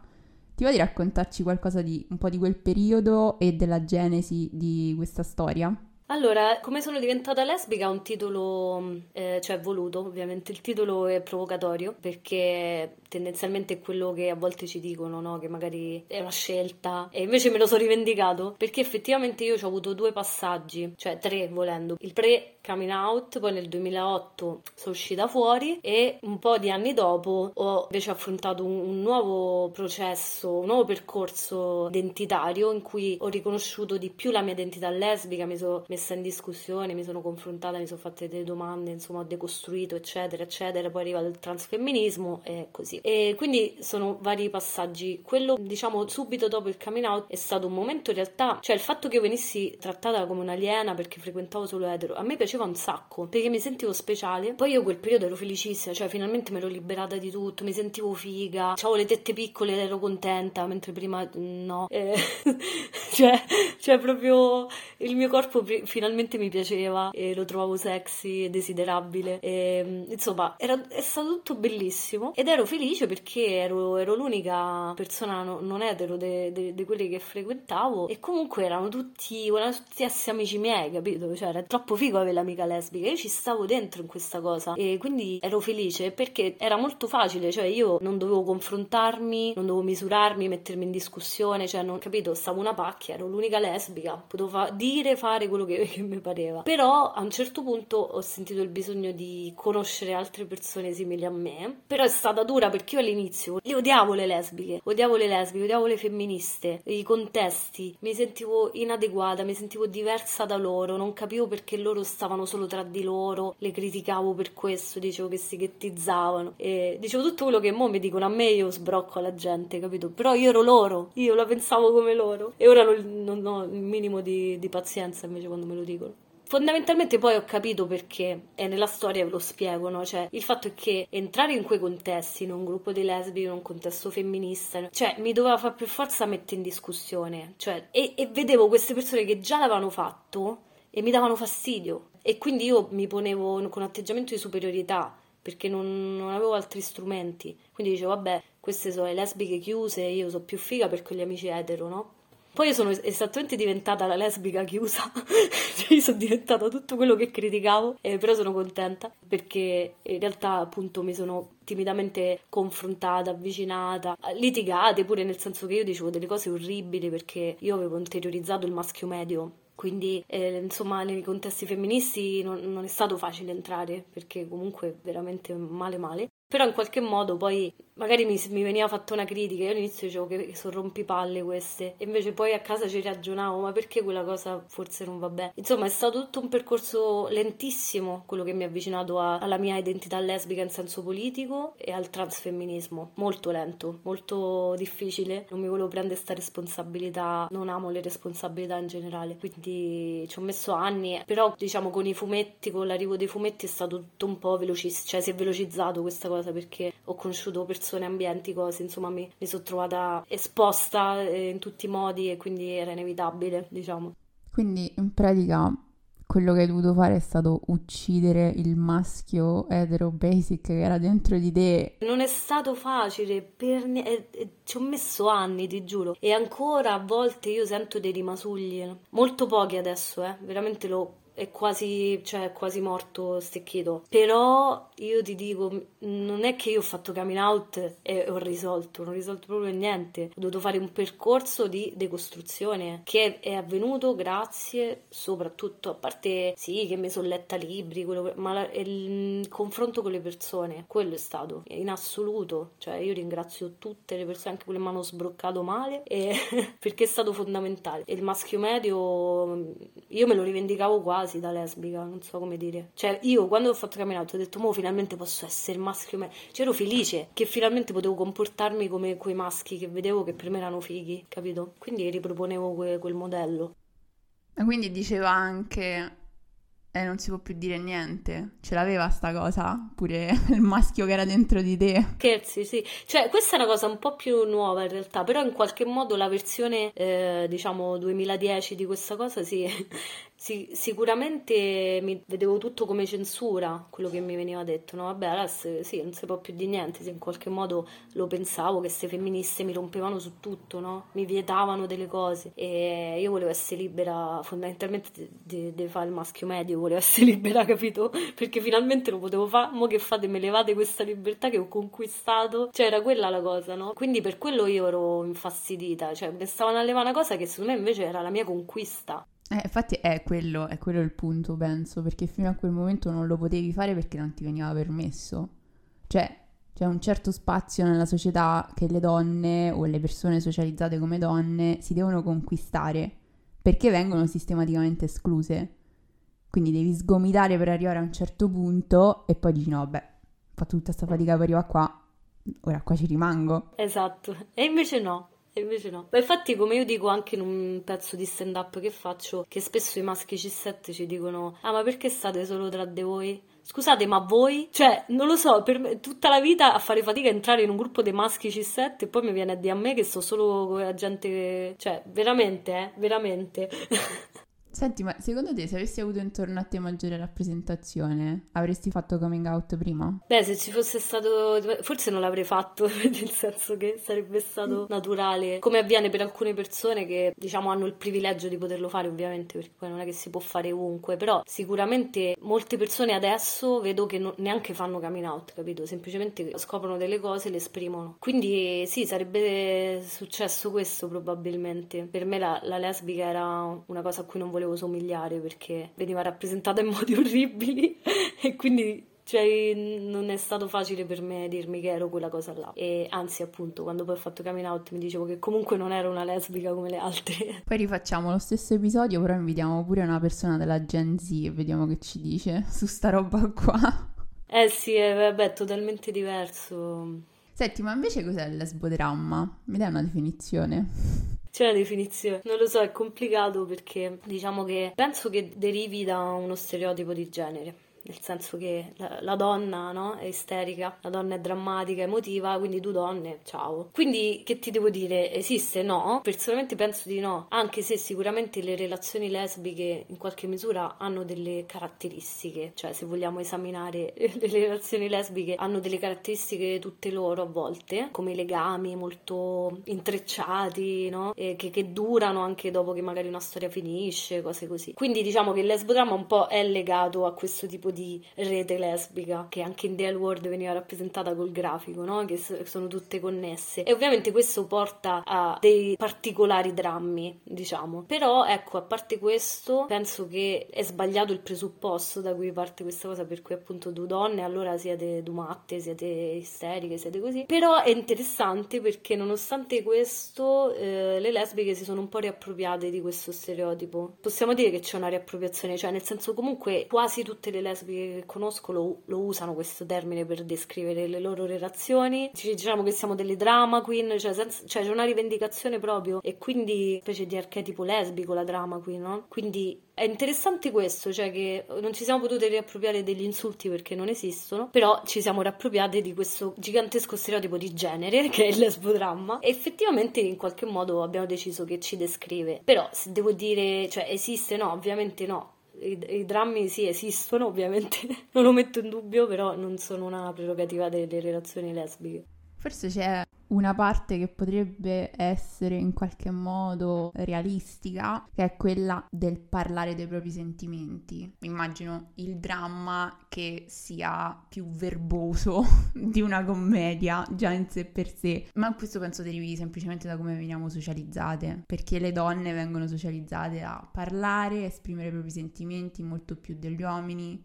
Ti va di raccontarci qualcosa di un po' di quel periodo e della genesi di questa storia? Allora, come sono diventata lesbica è un titolo, eh, cioè voluto, ovviamente il titolo è provocatorio perché tendenzialmente è quello che a volte ci dicono, no? Che magari è una scelta e invece me lo sono rivendicato perché effettivamente io ho avuto due passaggi, cioè tre volendo. Il pre coming out, poi nel 2008 sono uscita fuori e un po' di anni dopo ho invece affrontato un, un nuovo processo, un nuovo percorso identitario in cui ho riconosciuto di più la mia identità lesbica, mi sono messa in discussione, mi sono confrontata, mi sono fatte delle domande, insomma ho decostruito eccetera eccetera, poi arriva il transfemminismo e così. E quindi sono vari passaggi. Quello diciamo subito dopo il coming out è stato un momento in realtà, cioè il fatto che io venissi trattata come un'aliena perché frequentavo solo etero, a me piaceva un sacco perché mi sentivo speciale. Poi io quel periodo ero felicissima, cioè finalmente mi ero liberata di tutto, mi sentivo figa, avevo le tette piccole, ero contenta, mentre prima no. Eh, <laughs> cioè, cioè, proprio il mio corpo finalmente mi piaceva e lo trovavo sexy e desiderabile. E, insomma, era, è stato tutto bellissimo ed ero felice perché ero, ero l'unica persona no, non etero di quelli che frequentavo e comunque erano tutti, erano tutti essi amici miei, capito? Cioè era troppo figo avere l'amica lesbica, io ci stavo dentro in questa cosa e quindi ero felice perché era molto facile, cioè io non dovevo confrontarmi, non dovevo misurarmi, mettermi in discussione, cioè non capito, stavo una pacchia, ero l'unica lesbica, potevo fa- dire, fare quello che, <laughs> che mi pareva. Però a un certo punto ho sentito il bisogno di conoscere altre persone simili a me, però è stata dura perché io all'inizio le odiavo le lesbiche, odiavo le lesbiche, odiavo le femministe, i contesti, mi sentivo inadeguata, mi sentivo diversa da loro, non capivo perché loro stavano stavano solo tra di loro, le criticavo per questo, dicevo che si ghettizzavano e dicevo tutto quello che mo mi dicono a me io sbrocco alla gente, capito? Però io ero loro, io la pensavo come loro e ora non, non ho il minimo di, di pazienza invece quando me lo dicono. Fondamentalmente poi ho capito perché, e nella storia ve lo spiego, no? Cioè, il fatto è che entrare in quei contesti, in un gruppo di lesbiche, in un contesto femminista, cioè, mi doveva fare per forza mettere in discussione, cioè, e, e vedevo queste persone che già l'avevano fatto e mi davano fastidio e quindi io mi ponevo con atteggiamento di superiorità perché non, non avevo altri strumenti. Quindi dicevo, vabbè, queste sono le lesbiche chiuse, io sono più figa per quegli amici etero, no? Poi io sono esattamente diventata la lesbica chiusa, <laughs> cioè io sono diventata tutto quello che criticavo, eh, però sono contenta perché in realtà appunto mi sono timidamente confrontata, avvicinata, litigate pure nel senso che io dicevo delle cose orribili perché io avevo interiorizzato il maschio medio. Quindi eh, insomma nei contesti femministi non, non, è stato facile entrare perché comunque veramente male male però in qualche modo poi magari mi, mi, veniva fatta una critica, io all'inizio dicevo che sono rompipalle queste, e invece poi a casa ci ragionavo, ma perché quella cosa forse non va bene? Insomma, è stato tutto un percorso lentissimo, quello che mi ha avvicinato a, alla mia identità lesbica in senso politico e al transfemminismo, molto lento, molto difficile, non mi volevo prendere questa responsabilità, non amo le responsabilità in generale, quindi ci ho messo anni, però diciamo con i fumetti, con l'arrivo dei fumetti è stato tutto un po' velocissimo, cioè si è velocizzato questa cosa perché ho conosciuto persone persone, ambienti, cose, insomma mi, mi sono trovata esposta eh, in tutti i modi e quindi era inevitabile, diciamo. Quindi in pratica quello che hai dovuto fare è stato uccidere il maschio etero basic che era dentro di te. Non è stato facile, per ne- eh, eh, ci ho messo anni, ti giuro. E ancora a volte io sento dei rimasugli, molto pochi adesso, eh. veramente lo è quasi, cioè, quasi morto stecchito. Però io ti dico, non è che io ho fatto coming out e ho risolto, non ho risolto proprio niente. Ho dovuto fare un percorso di decostruzione che è avvenuto grazie soprattutto, a parte sì che mi sono letta libri, quello, ma la, il confronto con le persone, quello è stato in assoluto. Cioè io ringrazio tutte le persone, anche quelle che mi hanno sbroccato male, e, <laughs> perché è stato fondamentale. E il maschio medio, io me lo rivendicavo quasi quasi da lesbica, non so come dire. Cioè, io quando ho fatto cammin out ho detto, mo finalmente posso essere maschio. Me-". Cioè, ero felice che finalmente potevo comportarmi come quei maschi che vedevo che per me erano fighi, capito? Quindi riproponevo que- quel modello. E quindi diceva anche e non si può più dire niente. Ce l'aveva sta cosa? Pure <laughs> il maschio che era dentro di te. Scherzi, sì. Cioè, questa è una cosa un po' più nuova in realtà, però in qualche modo la versione, eh, diciamo, 2010 di questa cosa sì, sì, sicuramente mi vedevo tutto come censura, quello che mi veniva detto, no? Vabbè, adesso sì, non si può più di niente, in qualche modo lo pensavo che queste femministe mi rompevano su tutto, no? Mi vietavano delle cose e io volevo essere libera, fondamentalmente di fare il maschio medio, volevo essere <laughs> libera, capito? Perché finalmente lo potevo fare, mo che fate, me levate questa libertà che ho conquistato, cioè era quella la cosa, no? Quindi per quello io ero infastidita, cioè stavano a levare una cosa che secondo me invece era la mia conquista. Eh, infatti è quello, è quello il punto, penso, perché fino a quel momento non lo potevi fare perché non ti veniva permesso. Cioè, c'è un certo spazio nella società che le donne o le persone socializzate come donne si devono conquistare perché vengono sistematicamente escluse. Quindi devi sgomitare per arrivare a un certo punto e poi dici no, ho fatto tutta questa fatica per arrivare qua, ora qua ci rimango. Esatto, e invece no. E invece no. Ma infatti, come io dico anche in un pezzo di stand up che faccio, che spesso i maschi C7 ci dicono: Ah, ma perché state solo tra di voi? Scusate, ma voi? Cioè, non lo so, per me tutta la vita a fare fatica a entrare in un gruppo dei maschi C7 e poi mi viene a dire a me che sto solo la gente. Cioè, veramente, eh? Veramente. <laughs> Senti, ma secondo te se avessi avuto intorno a te maggiore rappresentazione, avresti fatto coming out prima? Beh, se ci fosse stato... forse non l'avrei fatto, <laughs> nel senso che sarebbe stato naturale, come avviene per alcune persone che, diciamo, hanno il privilegio di poterlo fare, ovviamente, perché poi non è che si può fare ovunque, però sicuramente molte persone adesso vedo che non, neanche fanno coming out, capito? Semplicemente scoprono delle cose e le esprimono. Quindi sì, sarebbe successo questo probabilmente. Per me la, la lesbica era una cosa a cui non volevo volevo somigliare perché veniva rappresentata in <laughs> modi orribili e quindi cioè, non è stato facile per me dirmi che ero quella cosa là. E anzi, appunto, quando poi ho fatto coming out mi dicevo che comunque non ero una lesbica come le altre. <laughs> Poi rifacciamo lo stesso episodio, però invitiamo pure una persona della Gen Z e vediamo che ci dice <laughs> su sta roba qua. Eh sì, è, vabbè, è totalmente diverso. Senti, ma invece cos'è il lesbodramma? Mi dai una definizione? C'è una definizione, non lo so, è complicato perché diciamo che penso che derivi da uno stereotipo di genere nel senso che la, la donna no, è isterica, la donna è drammatica, emotiva, quindi tu donne, ciao. Quindi che ti devo dire? Esiste? No? Personalmente penso di no, anche se sicuramente le relazioni lesbiche in qualche misura hanno delle caratteristiche, cioè se vogliamo esaminare <laughs> le relazioni lesbiche hanno delle caratteristiche tutte loro a volte, come legami molto intrecciati, no? Che, che durano anche dopo che magari una storia finisce, cose così. Quindi diciamo che il lesbodramma un po' è legato a questo tipo di rete lesbica che anche in The World veniva rappresentata col grafico, no? Che sono tutte connesse. E ovviamente questo porta a dei particolari drammi, diciamo. Però ecco, a parte questo, penso che è sbagliato il presupposto da cui parte questa cosa, per cui appunto due donne, allora siete due matte, siete isteriche, siete così. Però è interessante perché nonostante questo eh, le lesbiche si sono un po' riappropriate di questo stereotipo. Possiamo dire che c'è una riappropriazione, cioè nel senso comunque quasi tutte le lesbiche che conosco lo, lo usano questo termine per descrivere le loro relazioni. Ci diciamo che siamo delle drama queen, cioè, senza, cioè c'è una rivendicazione proprio e quindi specie di archetipo lesbico la drama queen, no? Quindi è interessante questo, cioè che non ci siamo potute riappropriare degli insulti perché non esistono, però ci siamo riappropriate di questo gigantesco stereotipo di genere <laughs> che è il lesbodramma e effettivamente in qualche modo abbiamo deciso che ci descrive. Però se devo dire, cioè esiste, no, ovviamente no. I, I, drammi sì esistono, ovviamente <laughs> non lo metto in dubbio, però non sono una prerogativa delle relazioni lesbiche. Forse c'è una parte che potrebbe essere in qualche modo realistica, che è quella del parlare dei propri sentimenti. Immagino il dramma che sia più verboso <laughs> di una commedia già in sé per sé, ma questo penso derivi semplicemente da come veniamo socializzate, perché le donne vengono socializzate a parlare, esprimere i propri sentimenti molto più degli uomini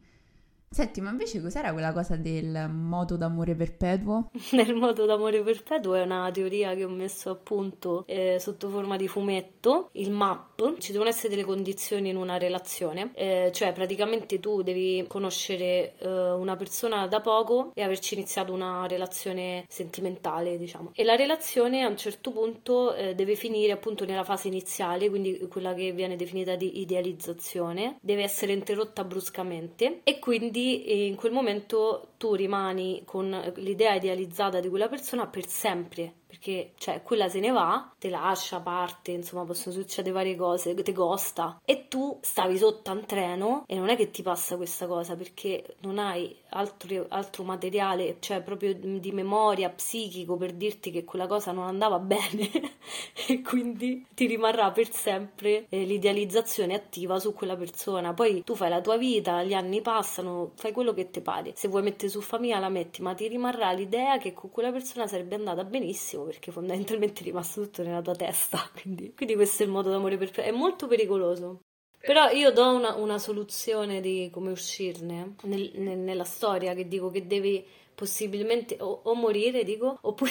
Senti, ma invece cos'era quella cosa del moto d'amore perpetuo? <laughs> Nel moto d'amore perpetuo è una teoria che ho messo a punto eh, sotto forma di fumetto, il MAP. Ci devono essere delle condizioni in una relazione, eh, cioè praticamente tu devi conoscere eh, una persona da poco e averci iniziato una relazione sentimentale, diciamo. E la relazione a un certo punto eh, deve finire appunto nella fase iniziale, quindi quella che viene definita di idealizzazione, deve essere interrotta bruscamente e quindi quindi in quel momento tu rimani con l'idea idealizzata di quella persona per sempre perché cioè, quella se ne va, te lascia, parte, insomma possono succedere varie cose, te costa e tu stavi sotto un treno e non è che ti passa questa cosa perché non hai altro, altro materiale, cioè proprio di memoria psichico per dirti che quella cosa non andava <laughs> bene e quindi ti rimarrà per sempre eh, l'idealizzazione attiva su quella persona. Poi tu fai la tua vita, gli anni passano, fai quello che ti pare. Se vuoi mettere su famiglia la metti, ma ti rimarrà l'idea che con quella persona sarebbe andata benissimo perché fondamentalmente è rimasto tutto nella tua testa. <laughs> Quindi, quindi questo è il modo d'amore perfetto. È molto pericoloso. Però io do una, una soluzione di come uscirne nel, nel, nella storia che dico che devi possibilmente o, o morire, dico, oppure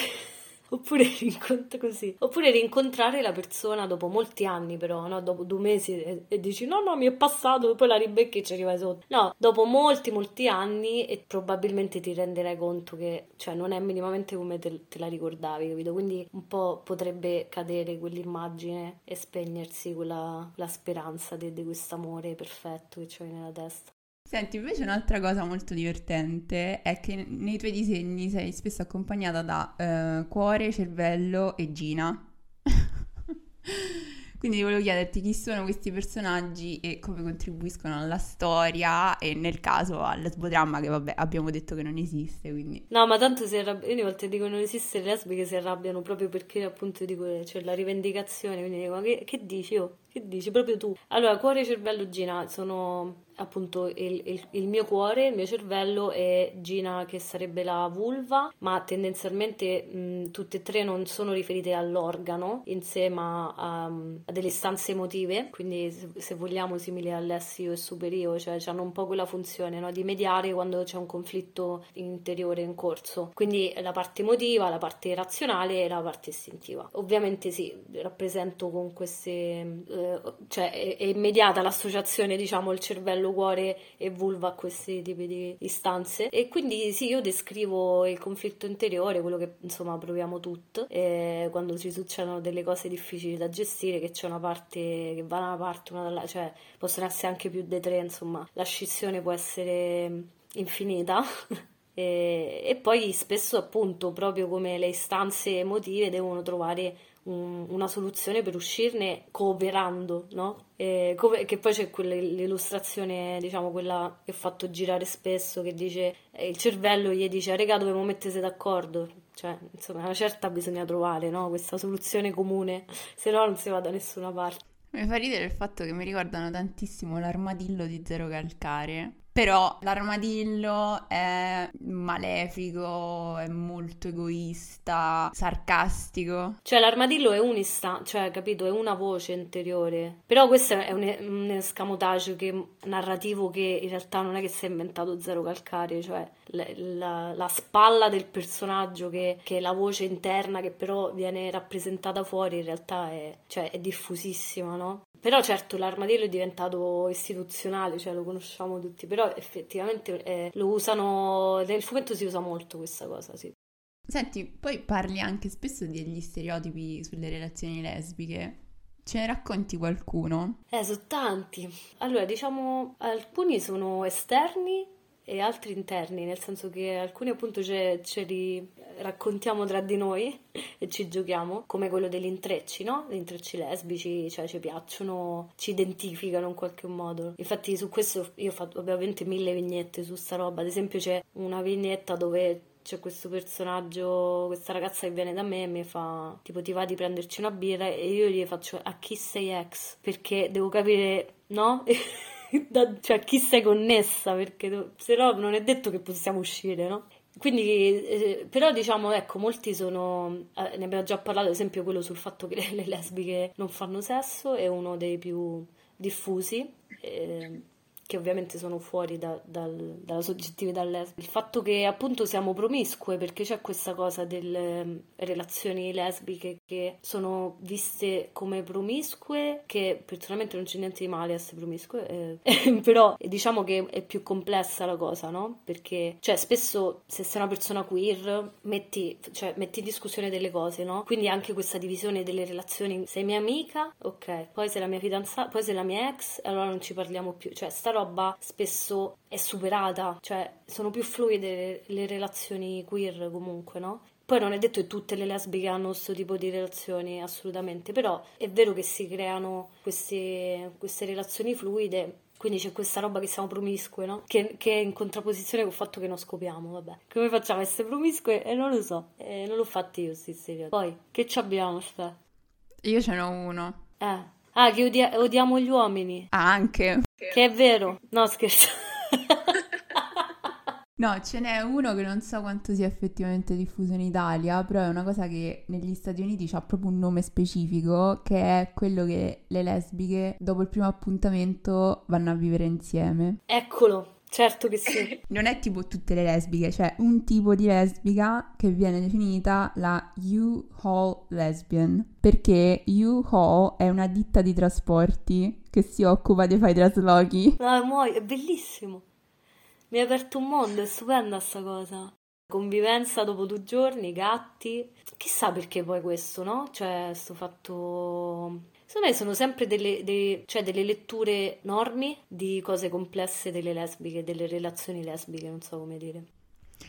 Oppure, <laughs> rincontr- così. Oppure rincontrare la persona dopo molti anni, però, no? Dopo due mesi e, e dici no, no, mi è passato, poi la ribecchi e ci arrivai sotto. No, dopo molti, molti anni e probabilmente ti renderai conto che, cioè, non è minimamente come te, te la ricordavi, capito? Quindi un po' potrebbe cadere quell'immagine e spegnersi quella la speranza di, di questo amore perfetto che c'hai nella testa. Senti, invece un'altra cosa molto divertente è che nei tuoi disegni sei spesso accompagnata da uh, cuore, cervello e Gina. <laughs> Quindi volevo chiederti chi sono questi personaggi e come contribuiscono alla storia e nel caso al sbodramma che vabbè abbiamo detto che non esiste quindi. No ma tanto si arrabbiano, ogni volta dico non esiste le lesbiche si arrabbiano proprio perché appunto dico c'è cioè, la rivendicazione quindi dico che, che dici io? Che dici proprio tu? Allora cuore, cervello, Gina sono appunto il, il, il, mio cuore, il mio cervello e Gina che sarebbe la vulva, ma tendenzialmente mh, tutte e tre non sono riferite all'organo in sé, ma a, a delle stanze emotive, quindi se, se vogliamo simili all'essio e superio, cioè hanno un po' quella funzione no? di mediare quando c'è un conflitto interiore in corso. Quindi la parte emotiva, la parte razionale e la parte istintiva. Ovviamente sì, rappresento con queste, eh, cioè è, è immediata l'associazione, diciamo, il cervello cervello, cuore e vulva a questi tipi di istanze. E quindi sì, io descrivo il conflitto interiore, quello che insomma proviamo tutti, eh, quando ci succedono delle cose difficili da gestire, che c'è una parte che va da una parte, una dall'altra, cioè possono essere anche più di tre, insomma, la scissione può essere infinita. <laughs> e, e poi spesso appunto proprio come le istanze emotive devono trovare un, una soluzione per uscirne cooperando, no? E come, che poi c'è quell'illustrazione, diciamo, quella che ho fatto girare spesso, che dice eh, il cervello gli dice, regà, dobbiamo mettersi d'accordo. Cioè, insomma, una certa bisogna trovare, no? Questa soluzione comune, <laughs> se no non si va da nessuna parte. Mi fa ridere il fatto che mi ricordano tantissimo l'armadillo di Zero Calcare, però l'armadillo è malefico, è molto egoista, sarcastico. Cioè l'armadillo è un'ista, cioè capito, è una voce interiore. Però questo è un, un escamotage che, narrativo che in realtà non è che si è inventato zero calcare, cioè la, la, la spalla del personaggio che, che, è la voce interna che però viene rappresentata fuori in realtà è, cioè, è diffusissima, no? Però certo l'armadillo è diventato istituzionale, cioè lo conosciamo tutti, però effettivamente eh, lo usano, nel fumetto si usa molto questa cosa, sì. Senti, poi parli anche spesso degli stereotipi sulle relazioni lesbiche. Ce ne racconti qualcuno? Eh, sono tanti. Allora, diciamo, alcuni sono esterni e altri interni, nel senso che alcuni appunto ce, ce li raccontiamo tra di noi <laughs> e ci giochiamo, come quello degli intrecci, no? Gli intrecci lesbici, cioè ci piacciono, ci identificano in qualche modo. Infatti su questo io ho fatto ovviamente mille vignette su sta roba, ad esempio c'è una vignetta dove c'è questo personaggio, questa ragazza che viene da me e mi fa tipo ti va di prenderci una birra e io gli faccio a chi sei ex perché devo capire, no? <laughs> <laughs> da, cioè chi sei connessa perché se no non è detto che possiamo uscire, no? Quindi, eh, però diciamo, ecco, molti sono, eh, ne abbiamo già parlato, ad esempio quello sul fatto che <laughs> le lesbiche non fanno sesso, è uno dei più diffusi. Eh, che ovviamente sono fuori da, dal, dalla soggettività lesbica. Il fatto che appunto siamo promiscue, perché c'è questa cosa delle um, relazioni lesbiche che sono viste come promiscue, che personalmente non c'è niente di male a essere promiscue, eh, <laughs> però diciamo che è più complessa la cosa, no? Perché, cioè, spesso se sei una persona queer metti, cioè, metti in discussione delle cose, no? Quindi anche questa divisione delle relazioni, sei mia amica, ok, poi sei la mia fidanzata, poi sei la mia ex, allora non ci parliamo più, cioè sta roba spesso è superata, cioè sono più fluide le relazioni queer comunque, no? Poi non è detto che tutte le lesbiche hanno questo tipo di relazioni, assolutamente, però è vero che si creano queste, queste relazioni fluide, quindi c'è questa roba che siamo promiscue, no? Che, che, è in contrapposizione col fatto che non scopiamo, vabbè. Come facciamo a essere promiscue? E eh, non lo so, eh, non l'ho fatto io, sti serio. Poi, che ci abbiamo, sta? Io ce n'ho uno. Eh. Ah, che odia- odiamo gli uomini. Ah, anche. Che è vero. No, scherzo. <laughs> No, ce n'è uno che non so quanto sia effettivamente diffuso in Italia, però è una cosa che negli Stati Uniti ha proprio un nome specifico, che è quello che le lesbiche dopo il primo appuntamento vanno a vivere insieme. Eccolo, Certo che sì. <laughs> Non è tipo tutte le lesbiche, cioè un tipo di lesbica che viene definita la U-Haul lesbian, perché U-Haul è una ditta di trasporti che si occupa di fare i traslochi. No, muoio, è bellissimo. Mi ha aperto un mondo, è stupenda sta cosa. Convivenza dopo due giorni, gatti. Chissà perché poi questo, no? Cioè, sto fatto Secondo me sono sempre delle, dei, cioè delle letture normi di cose complesse delle lesbiche, delle relazioni lesbiche, non so come dire.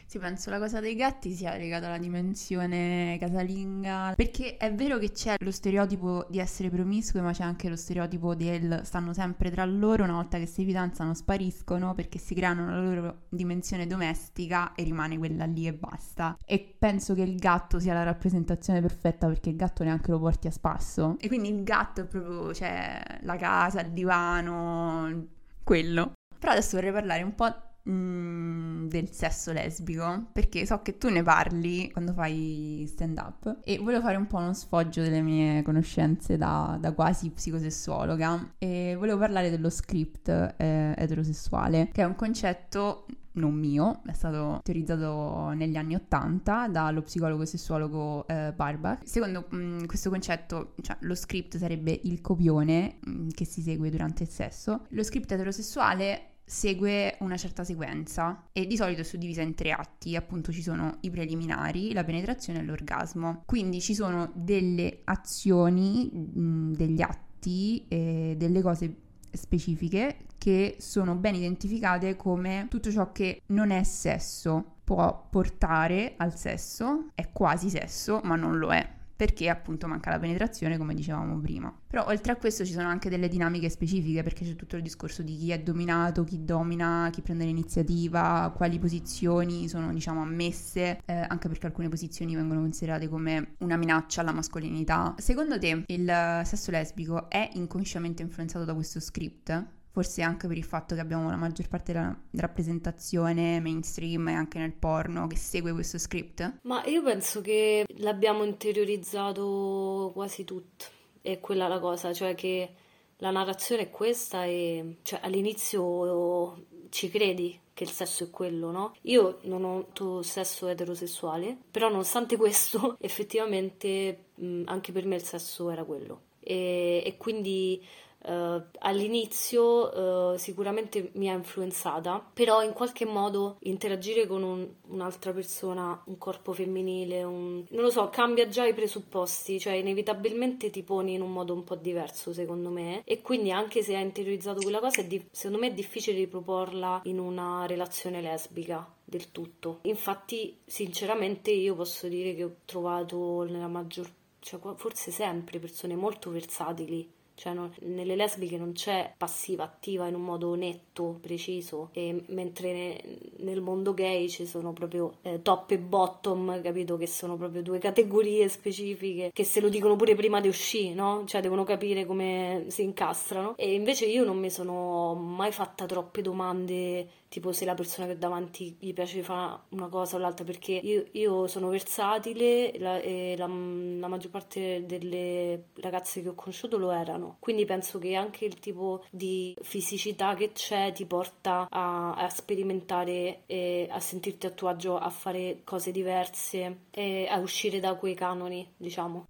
Sì, penso la cosa dei gatti sia legata alla dimensione casalinga, perché è vero che c'è lo stereotipo di essere promiscui, ma c'è anche lo stereotipo del stanno sempre tra loro, una volta che si fidanzano spariscono perché si creano la loro dimensione domestica e rimane quella lì e basta. E penso che il gatto sia la rappresentazione perfetta perché il gatto neanche lo porti a spasso. E quindi il gatto è proprio, cioè, la casa, il divano, quello. Però adesso vorrei parlare un po' mm, del sesso lesbico, perché so che tu ne parli quando fai stand up e volevo fare un po' uno sfoggio delle mie conoscenze da, da quasi psicosessuologa e volevo parlare dello script eh, eterosessuale, che è un concetto non mio, è stato teorizzato negli anni Ottanta dallo psicologo sessuologo eh, Barbach. Secondo mh, mm, questo concetto, cioè, lo script sarebbe il copione mh, mm, che si segue durante il sesso. Lo script eterosessuale segue una certa sequenza e di solito è suddivisa in tre atti, appunto ci sono i preliminari, la penetrazione e l'orgasmo. Quindi ci sono delle azioni, degli atti e delle cose specifiche che sono ben identificate come tutto ciò che non è sesso può portare al sesso, è quasi sesso, ma non lo è perché appunto manca la penetrazione come dicevamo prima. Però oltre a questo ci sono anche delle dinamiche specifiche perché c'è tutto il discorso di chi è dominato, chi domina, chi prende l'iniziativa, quali posizioni sono diciamo ammesse, eh, anche perché alcune posizioni vengono considerate come una minaccia alla mascolinità. Secondo te il sesso lesbico è inconsciamente influenzato da questo script? Forse anche per il fatto che abbiamo la maggior parte della rappresentazione mainstream e anche nel porno che segue questo script? Ma io penso che l'abbiamo interiorizzato quasi tutto, è quella la cosa, cioè che la narrazione è questa e cioè, all'inizio ci credi che il sesso è quello, no? Io non ho avuto sesso eterosessuale, però nonostante <laughs> questo effettivamente anche per me il sesso era quello e, e quindi Uh, all'inizio uh, sicuramente mi ha influenzata, però in qualche modo interagire con un, un'altra persona, un corpo femminile, un... non lo so, cambia già i presupposti, cioè inevitabilmente ti poni in un modo un po' diverso secondo me e quindi anche se hai interiorizzato quella cosa, di... secondo me è difficile riproporla in una relazione lesbica del tutto. Infatti, sinceramente, io posso dire che ho trovato nella maggior cioè forse sempre persone molto versatili cioè non, nelle lesbiche non c'è passiva attiva in un modo netto, preciso, e mentre ne, nel mondo gay ci sono proprio eh, top e bottom, capito? Che sono proprio due categorie specifiche che se lo dicono pure prima di uscire, no? Cioè devono capire come si incastrano. E invece io non mi sono mai fatta troppe domande tipo se la persona che ho davanti gli piace fare una cosa o l'altra perché io, io sono versatile la, e la, la, maggior parte delle ragazze che ho conosciuto lo erano quindi penso che anche il tipo di fisicità che c'è ti porta a, a sperimentare e a sentirti a tuo agio a fare cose diverse e a uscire da quei canoni diciamo.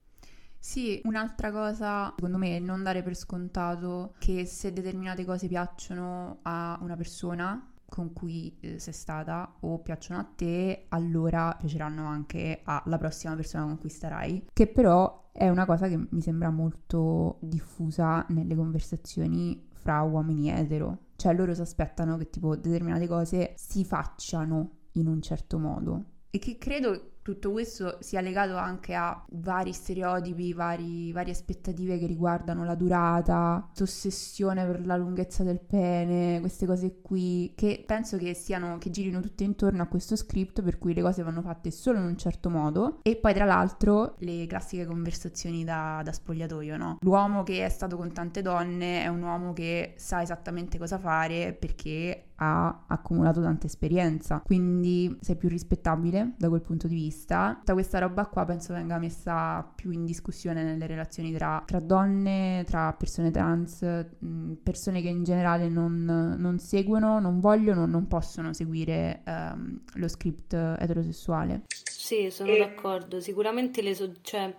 Sì, un'altra cosa secondo me è non dare per scontato che se determinate cose piacciono a una persona con cui eh, sei stata o piacciono a te, allora piaceranno anche alla prossima persona con cui starai. Che però è una cosa che mi sembra molto diffusa nelle conversazioni fra uomini etero. Cioè loro si aspettano che tipo determinate cose si facciano in un certo modo. E che credo tutto questo sia legato anche a vari stereotipi, vari, varie aspettative che riguardano la durata, ossessione per la lunghezza del pene, queste cose qui, che penso che siano, che girino tutte intorno a questo script per cui le cose vanno fatte solo in un certo modo. E poi tra l'altro le classiche conversazioni da, da spogliatoio, no? L'uomo che è stato con tante donne è un uomo che sa esattamente cosa fare perché ha accumulato tanta esperienza, quindi sei più rispettabile da quel punto di vista. Tutta questa roba qua penso venga messa più in discussione nelle relazioni tra, tra donne, tra persone trans, mm, persone che in generale non, non seguono, non vogliono, non possono seguire um, lo script eterosessuale. Sì, sono e... d'accordo. Sicuramente le, so- cioè,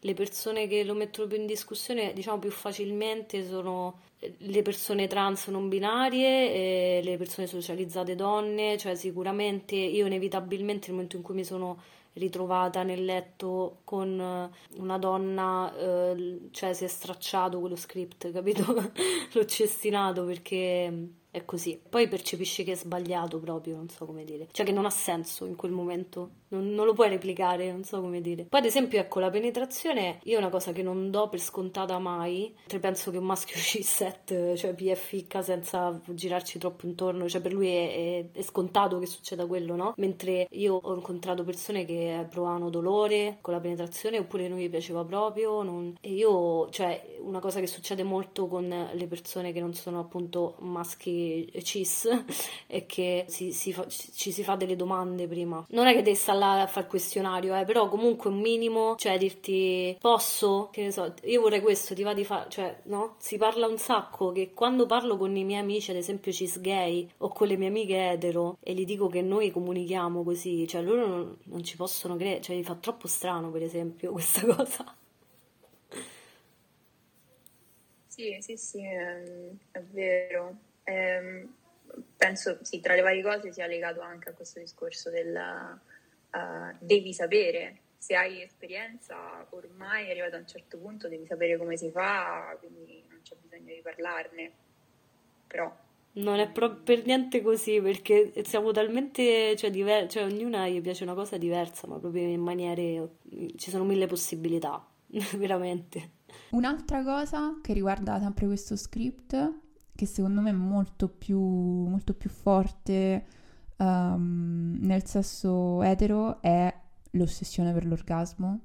le persone che lo mettono più in discussione, diciamo più facilmente, sono le persone trans non binarie, le persone socializzate donne, cioè sicuramente io inevitabilmente nel momento in cui mi sono ritrovata nel letto con una donna, eh, cioè si è stracciato quello script, <laughs> capito? L'ho cestinato perché è così. Poi percepisci che è sbagliato proprio, non so come dire. Cioè che non ha senso in quel momento. Non, non, lo puoi replicare, non so come dire. Poi ad esempio, ecco, la penetrazione io è una cosa che non do per scontata mai. Penso che un maschio <laughs> C7, cioè PFIC senza girarci troppo intorno, cioè per lui è, è, è, scontato che succeda quello, no? Mentre io ho incontrato persone che provavano dolore con la penetrazione oppure non gli piaceva proprio. Non... E io, cioè, una cosa che succede molto con le persone che non sono appunto maschi esseri cis <laughs> e che si, si fa, ci si fa delle domande prima. Non è che devi stare là a fare il questionario, eh, però comunque un minimo, cioè dirti posso, che ne so, io vorrei questo, ti va di fare, cioè no? Si parla un sacco che quando parlo con i miei amici, ad esempio cis gay o con le mie amiche etero e gli dico che noi comunichiamo così, cioè loro non, non ci possono credere, cioè gli fa troppo strano per esempio <laughs> questa cosa. Sì, sì, sì, è, è vero. Eh, penso, sì, tra le varie cose sia legato anche a questo discorso del uh, devi sapere. Se hai esperienza, ormai arrivato a un certo punto, devi sapere come si fa, quindi non c'è bisogno di parlarne. Però non è proprio per niente così perché siamo talmente cioè, diversi, cioè ognuna gli piace una cosa diversa, ma proprio in maniere ci sono mille possibilità, <laughs> veramente. Un'altra cosa che riguarda sempre questo script, che secondo me è molto più, molto più forte um, nel sesso etero, è l'ossessione per l'orgasmo.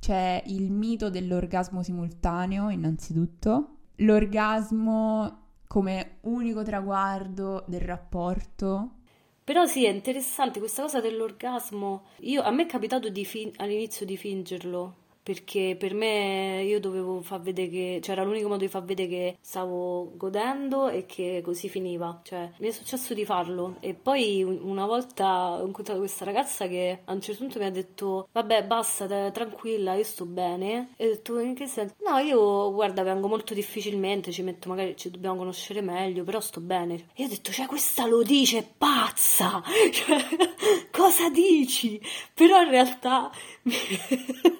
C'è il mito dell'orgasmo simultaneo, innanzitutto. L'orgasmo come unico traguardo del rapporto. Però sì, è interessante questa cosa dell'orgasmo. Io, a me è capitato di fin- all'inizio di fingerlo, perché per me io dovevo far vedere che c'era l'unico modo di far vedere che stavo godendo e che così finiva. Cioè mi è successo di farlo. E poi una volta ho incontrato questa ragazza che a un certo punto mi ha detto vabbè basta te, tranquilla io sto bene. E ho detto in che senso no io guarda vengo molto difficilmente ci metto magari ci dobbiamo conoscere meglio però sto bene. E ho detto cioè questa lo dice è pazza! <laughs> Cioè, <laughs> cosa dici? Però in realtà <laughs>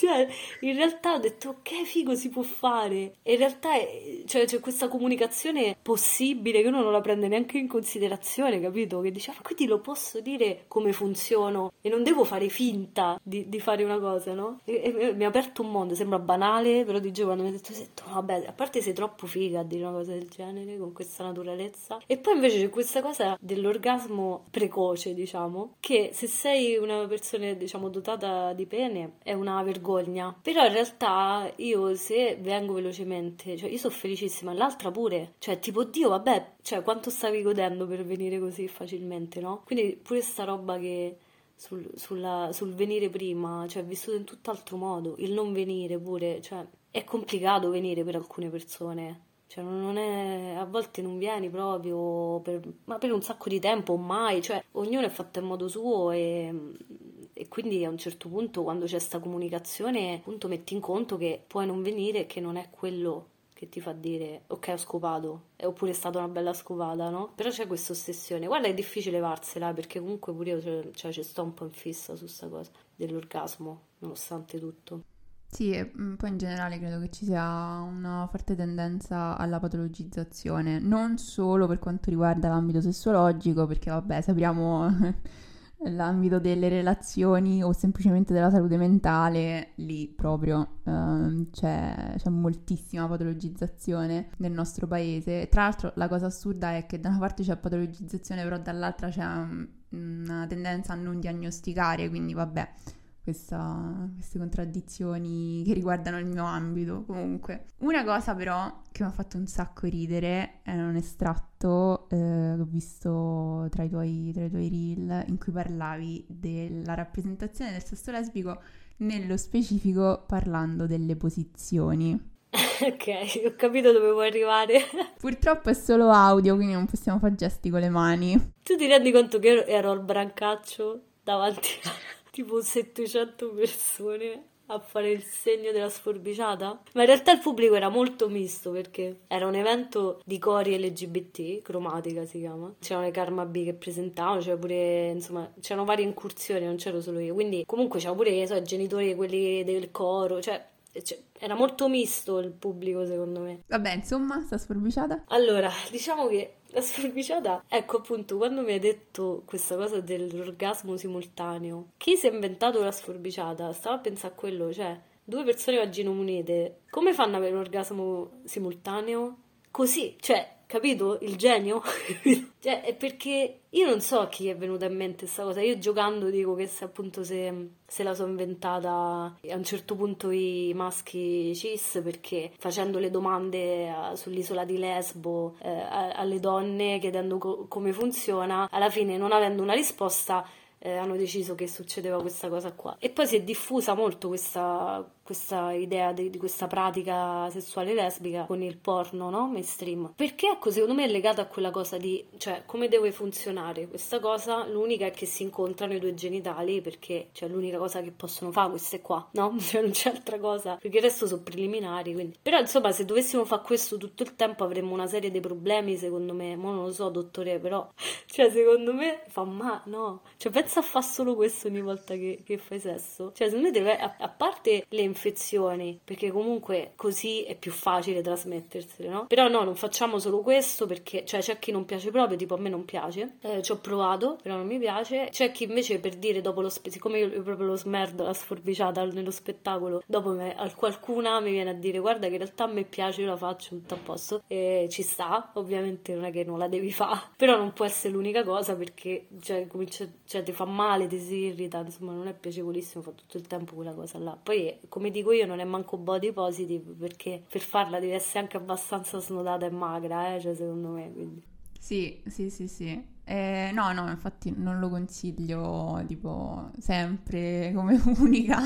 cioè, in realtà ho detto ok, figo, si può fare. In realtà è, cioè, c'è questa comunicazione possibile che uno non la prende neanche in considerazione, capito? Che dice, ma quindi lo posso dire come funziono e non devo fare finta di, di fare una cosa, no? E, e, mi ha aperto un mondo, sembra banale, però di giù quando mi ha detto, detto, vabbè, a parte sei troppo figa a dire una cosa del genere, con questa naturalezza. E poi invece c'è questa cosa dell'orgasmo precoce, diciamo, che se sei una persona, diciamo, dotata di pene è una vergogna. Però in realtà io se vengo velocemente, cioè io sono felicissima, l'altra pure, cioè tipo Dio, vabbè, cioè quanto stavi godendo per venire così facilmente, no? Quindi pure sta roba che sul, sulla, sul venire prima, cioè vissuto in tutt'altro modo, il non venire pure, cioè è complicato venire per alcune persone. Cioè, non è, a volte non vieni proprio per, ma per un sacco di tempo mai, cioè, ognuno è fatto in modo suo e e quindi a un certo punto quando c'è questa comunicazione appunto metti in conto che puoi non venire che non è quello che ti fa dire ok ho scopato oppure è stata una bella scopata no? però c'è questa ossessione guarda è difficile levarsela perché comunque pure io cioè, cioè, ci sto un po' in fissa su questa cosa dell'orgasmo nonostante tutto sì, e mm, poi in generale credo che ci sia una forte tendenza alla patologizzazione, non solo per quanto riguarda l'ambito sessologico, perché vabbè, sappiamo l'ambito delle relazioni o semplicemente della salute mentale, lì proprio uh, c'è, c'è, moltissima patologizzazione nel nostro paese. Tra l'altro la cosa assurda è che da una parte c'è patologizzazione, però dall'altra c'è um, una tendenza a non diagnosticare, quindi vabbè questa, queste contraddizioni che riguardano il mio ambito comunque. Una cosa però che mi ha fatto un sacco ridere è un estratto eh, che ho visto tra i, tuoi, tra i tuoi reel in cui parlavi della rappresentazione del sesso lesbico nello specifico parlando delle posizioni. <laughs> ok, ho capito dove vuoi arrivare. <laughs> Purtroppo è solo audio, quindi non possiamo fare gesti con le mani. Tu ti rendi conto che ero al brancaccio davanti a tipo 700 persone a fare il segno della sforbiciata. Ma in realtà il pubblico era molto misto perché era un evento di cori LGBT, cromatica si chiama. C'erano le Karma B che presentavano, c'era pure, insomma, c'erano varie incursioni, non c'ero solo io. Quindi comunque c'erano pure so, i genitori, quelli del coro, cioè cioè, era molto misto il pubblico, secondo me. Vabbè, insomma, sta sforbiciata. Allora, diciamo che la sforbiciata, ecco appunto, quando mi hai detto questa cosa dell'orgasmo simultaneo, chi si è inventato la sforbiciata? Stavo a pensare a quello, cioè, due persone vaginomunite, come fanno ad avere un orgasmo simultaneo? così, cioè capito il genio? <laughs> cioè, è perché io non so a chi è venuta in mente questa cosa. Io giocando dico che se appunto se, se la sono inventata a un certo punto i maschi cis perché facendo le domande a, sull'isola di Lesbo eh, alle donne chiedendo co- come funziona, alla fine non avendo una risposta eh, hanno deciso che succedeva questa cosa qua. E poi si è diffusa molto questa, questa idea di, di, questa pratica sessuale lesbica con il porno, no? Mainstream. Perché ecco, secondo me è legata a quella cosa di, cioè, come deve funzionare questa cosa? L'unica è che si incontrano i due genitali perché, cioè, l'unica cosa che possono fare queste qua, no? <laughs> Cioè, non c'è altra cosa, perché il resto sono preliminari, quindi. Però, insomma, se dovessimo fare questo tutto il tempo avremmo una serie di problemi, secondo me. Ma non lo so, dottore, però, <laughs> cioè, secondo me fa ma, no? Cioè, pensa a fare solo questo ogni volta che, che fai sesso. Cioè, secondo me deve, a, a parte le infezioni, perché comunque così è più facile trasmettersele, no? Però no, non facciamo solo questo perché, cioè, c'è chi non piace proprio, tipo a me non piace, eh, ci ho provato, però non mi piace. C'è chi invece per dire dopo lo spettacolo, siccome io proprio lo smerdo, la sforbiciata nello spettacolo, dopo me, qualcuna mi viene a dire guarda che in realtà a me piace, io la faccio tutto a posto e ci sta, ovviamente non è che non la devi fare, <laughs> però non può essere l'unica cosa perché cioè, comincia, cioè, ti fa male, ti si irrita, insomma non è piacevolissimo fare tutto il tempo quella cosa là. Poi come dico io, non è manco body positive perché per farla devi essere anche abbastanza snodata e magra, eh, cioè, secondo me. Quindi. Sì, sì, sì, sì. Eh, no, no, infatti non lo consiglio tipo sempre come <laughs> unica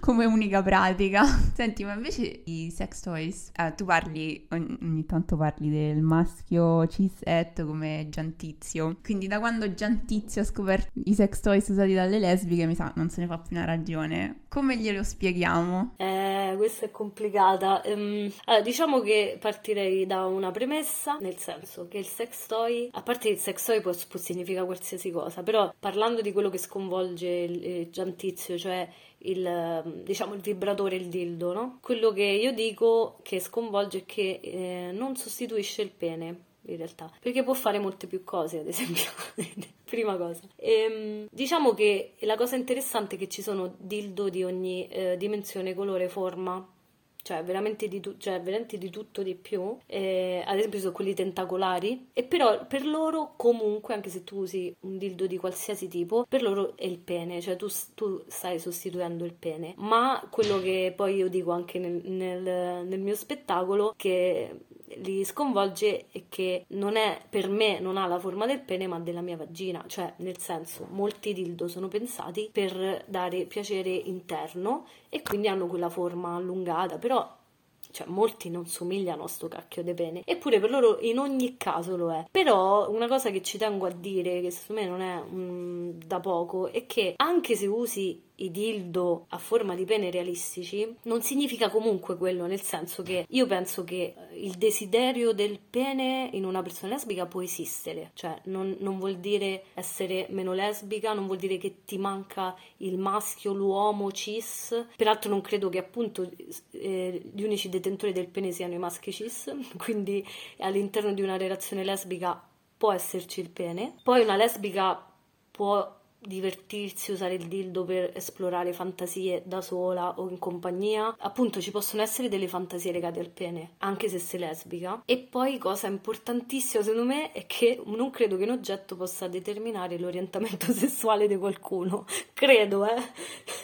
come unica pratica. Senti, ma invece i sex toys, eh, tu parli, ogni, ogni, tanto parli del maschio cis-et come Giantizio. Quindi da quando Giantizio ha scoperto i sex toys usati dalle lesbiche, mi sa, non se ne fa più una ragione. Come glielo spieghiamo? Eh, questa è complicata. Um, allora, diciamo che partirei da una premessa, nel senso che il sex toy, a parte il sex toy può, può significare qualsiasi cosa, però parlando di quello che sconvolge il, il Giantizio, cioè il, diciamo, il vibratore, il dildo, no? Quello che io dico che sconvolge è che eh, non sostituisce il pene in realtà, perché può fare molte più cose, ad esempio. <laughs> Prima cosa. E, ehm, diciamo che la cosa interessante è che ci sono dildo di ogni eh, dimensione, colore, forma, cioè veramente di, tu- cioè veramente di tutto di più, eh, ad esempio sono quelli tentacolari, e però per loro comunque, anche se tu usi un dildo di qualsiasi tipo, per loro è il pene, cioè tu, tu stai sostituendo il pene, ma quello che poi io dico anche nel, nel, nel mio spettacolo, che li sconvolge è che non è per me non ha la forma del pene ma della mia vagina cioè nel senso molti dildo sono pensati per dare piacere interno e quindi hanno quella forma allungata però cioè molti non somigliano a sto cacchio di pene, eppure per loro in ogni caso lo è. Però una cosa che ci tengo a dire, che secondo me non è mm, da poco, è che anche se usi i dildo a forma di pene realistici non significa comunque quello, nel senso che io penso che il desiderio del pene in una persona lesbica può esistere, cioè non, non vuol dire essere meno lesbica, non vuol dire che ti manca il maschio, l'uomo, cis. Peraltro non credo che appunto eh, gli unici detentori del pene siano i maschi cis, <laughs> quindi all'interno di una relazione lesbica può esserci il pene. Poi una lesbica può divertirsi, usare il dildo per esplorare fantasie da sola o in compagnia. Appunto, ci possono essere delle fantasie legate al pene, anche se sei lesbica. E poi, cosa importantissima secondo me, è che non credo che un oggetto possa determinare l'orientamento <laughs> sessuale di qualcuno. Credo, eh.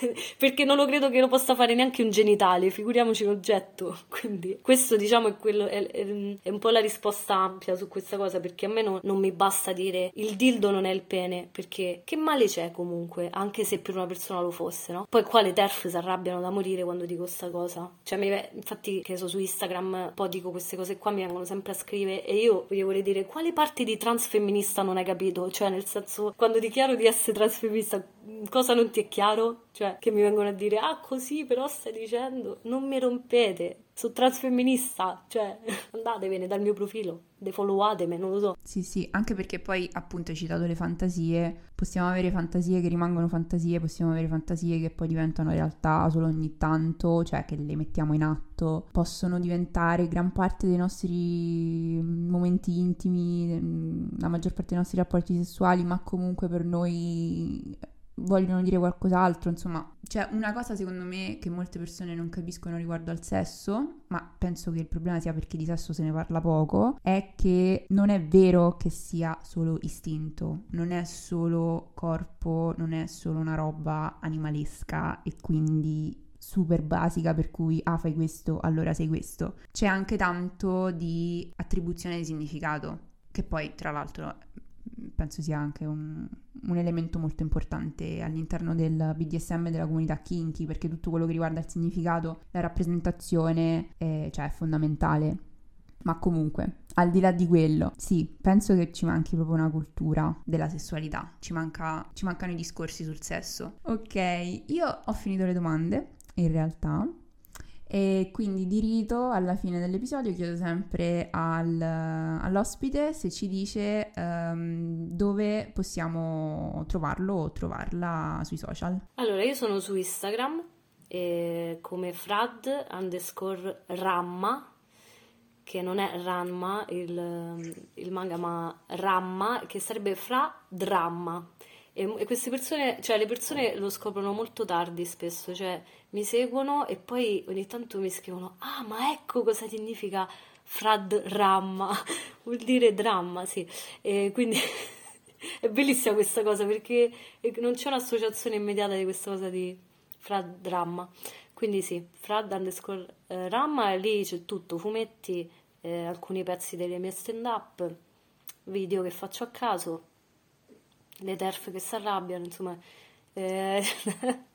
<laughs> Perché non lo credo che lo possa fare neanche un genitale, figuriamoci un oggetto. <laughs> Quindi, questo diciamo è, quello, è, è, è un po' la risposta ampia su questa cosa, perché a me no, non mi basta dire il dildo non è il pene, perché che male c'è comunque, anche se per una persona lo fosse, no? Poi qua le TERF si arrabbiano da morire quando dico questa cosa. Cioè, mi, infatti, che so su Instagram, un po' dico queste cose qua, mi vengono sempre a scrivere e io gli vorrei dire quale parte di transfemminista non hai capito? Cioè, nel senso, quando dichiaro di essere transfemminista, cosa non ti è chiaro? Cioè, che mi vengono a dire, ah, così però stai dicendo, non mi rompete sono transfemminista, cioè <laughs> andatevene dal mio profilo, defollowatemi, non lo so. Sì, sì, anche perché poi appunto hai citato le fantasie, possiamo avere fantasie che rimangono fantasie, possiamo avere fantasie che poi diventano realtà solo ogni tanto, cioè che le mettiamo in atto, possono diventare gran parte dei nostri momenti intimi, la maggior parte dei nostri rapporti sessuali, ma comunque per noi vogliono dire qualcos'altro, insomma, c'è una cosa secondo me che molte persone non capiscono riguardo al sesso, ma penso che il problema sia perché di sesso se ne parla poco, è che non è vero che sia solo istinto, non è solo corpo, non è solo una roba animalesca e quindi super basica per cui ah fai questo, allora sei questo. C'è anche tanto di attribuzione di significato, che poi tra l'altro penso sia anche un, un, elemento molto importante all'interno del BDSM e della comunità kinky, perché tutto quello che riguarda il significato, la rappresentazione è, cioè, è fondamentale. Ma comunque, al di là di quello, sì, penso che ci manchi proprio una cultura della sessualità, ci, manca, ci mancano i discorsi sul sesso. Ok, io ho finito le domande, in realtà. E quindi di rito alla fine dell'episodio chiedo sempre al, all'ospite se ci dice um, dove possiamo trovarlo o trovarla sui social. Allora, io sono su Instagram eh, come frad underscore ramma che non è Ranma il, il manga ma Ramma che sarebbe fra dramma e, e, queste persone, cioè le persone lo scoprono molto tardi spesso, cioè mi seguono e poi ogni tanto mi scrivono, ah ma ecco cosa significa frad ramma, <laughs> vuol dire dramma, sì, e quindi <laughs> è bellissima questa cosa perché non c'è un'associazione immediata di questa cosa di frad dramma, quindi sì, frad underscore eh, ramma lì c'è tutto, fumetti, eh, alcuni pezzi delle mie stand up, video che faccio a caso le terfe che si arrabbiano, insomma, eh... <laughs>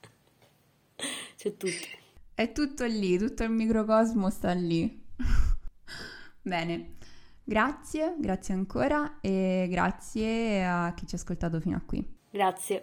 c'è tutto. È tutto lì, tutto il microcosmo sta lì. <laughs> Bene, grazie, grazie ancora e grazie a chi ci ha ascoltato fino a qui. Grazie.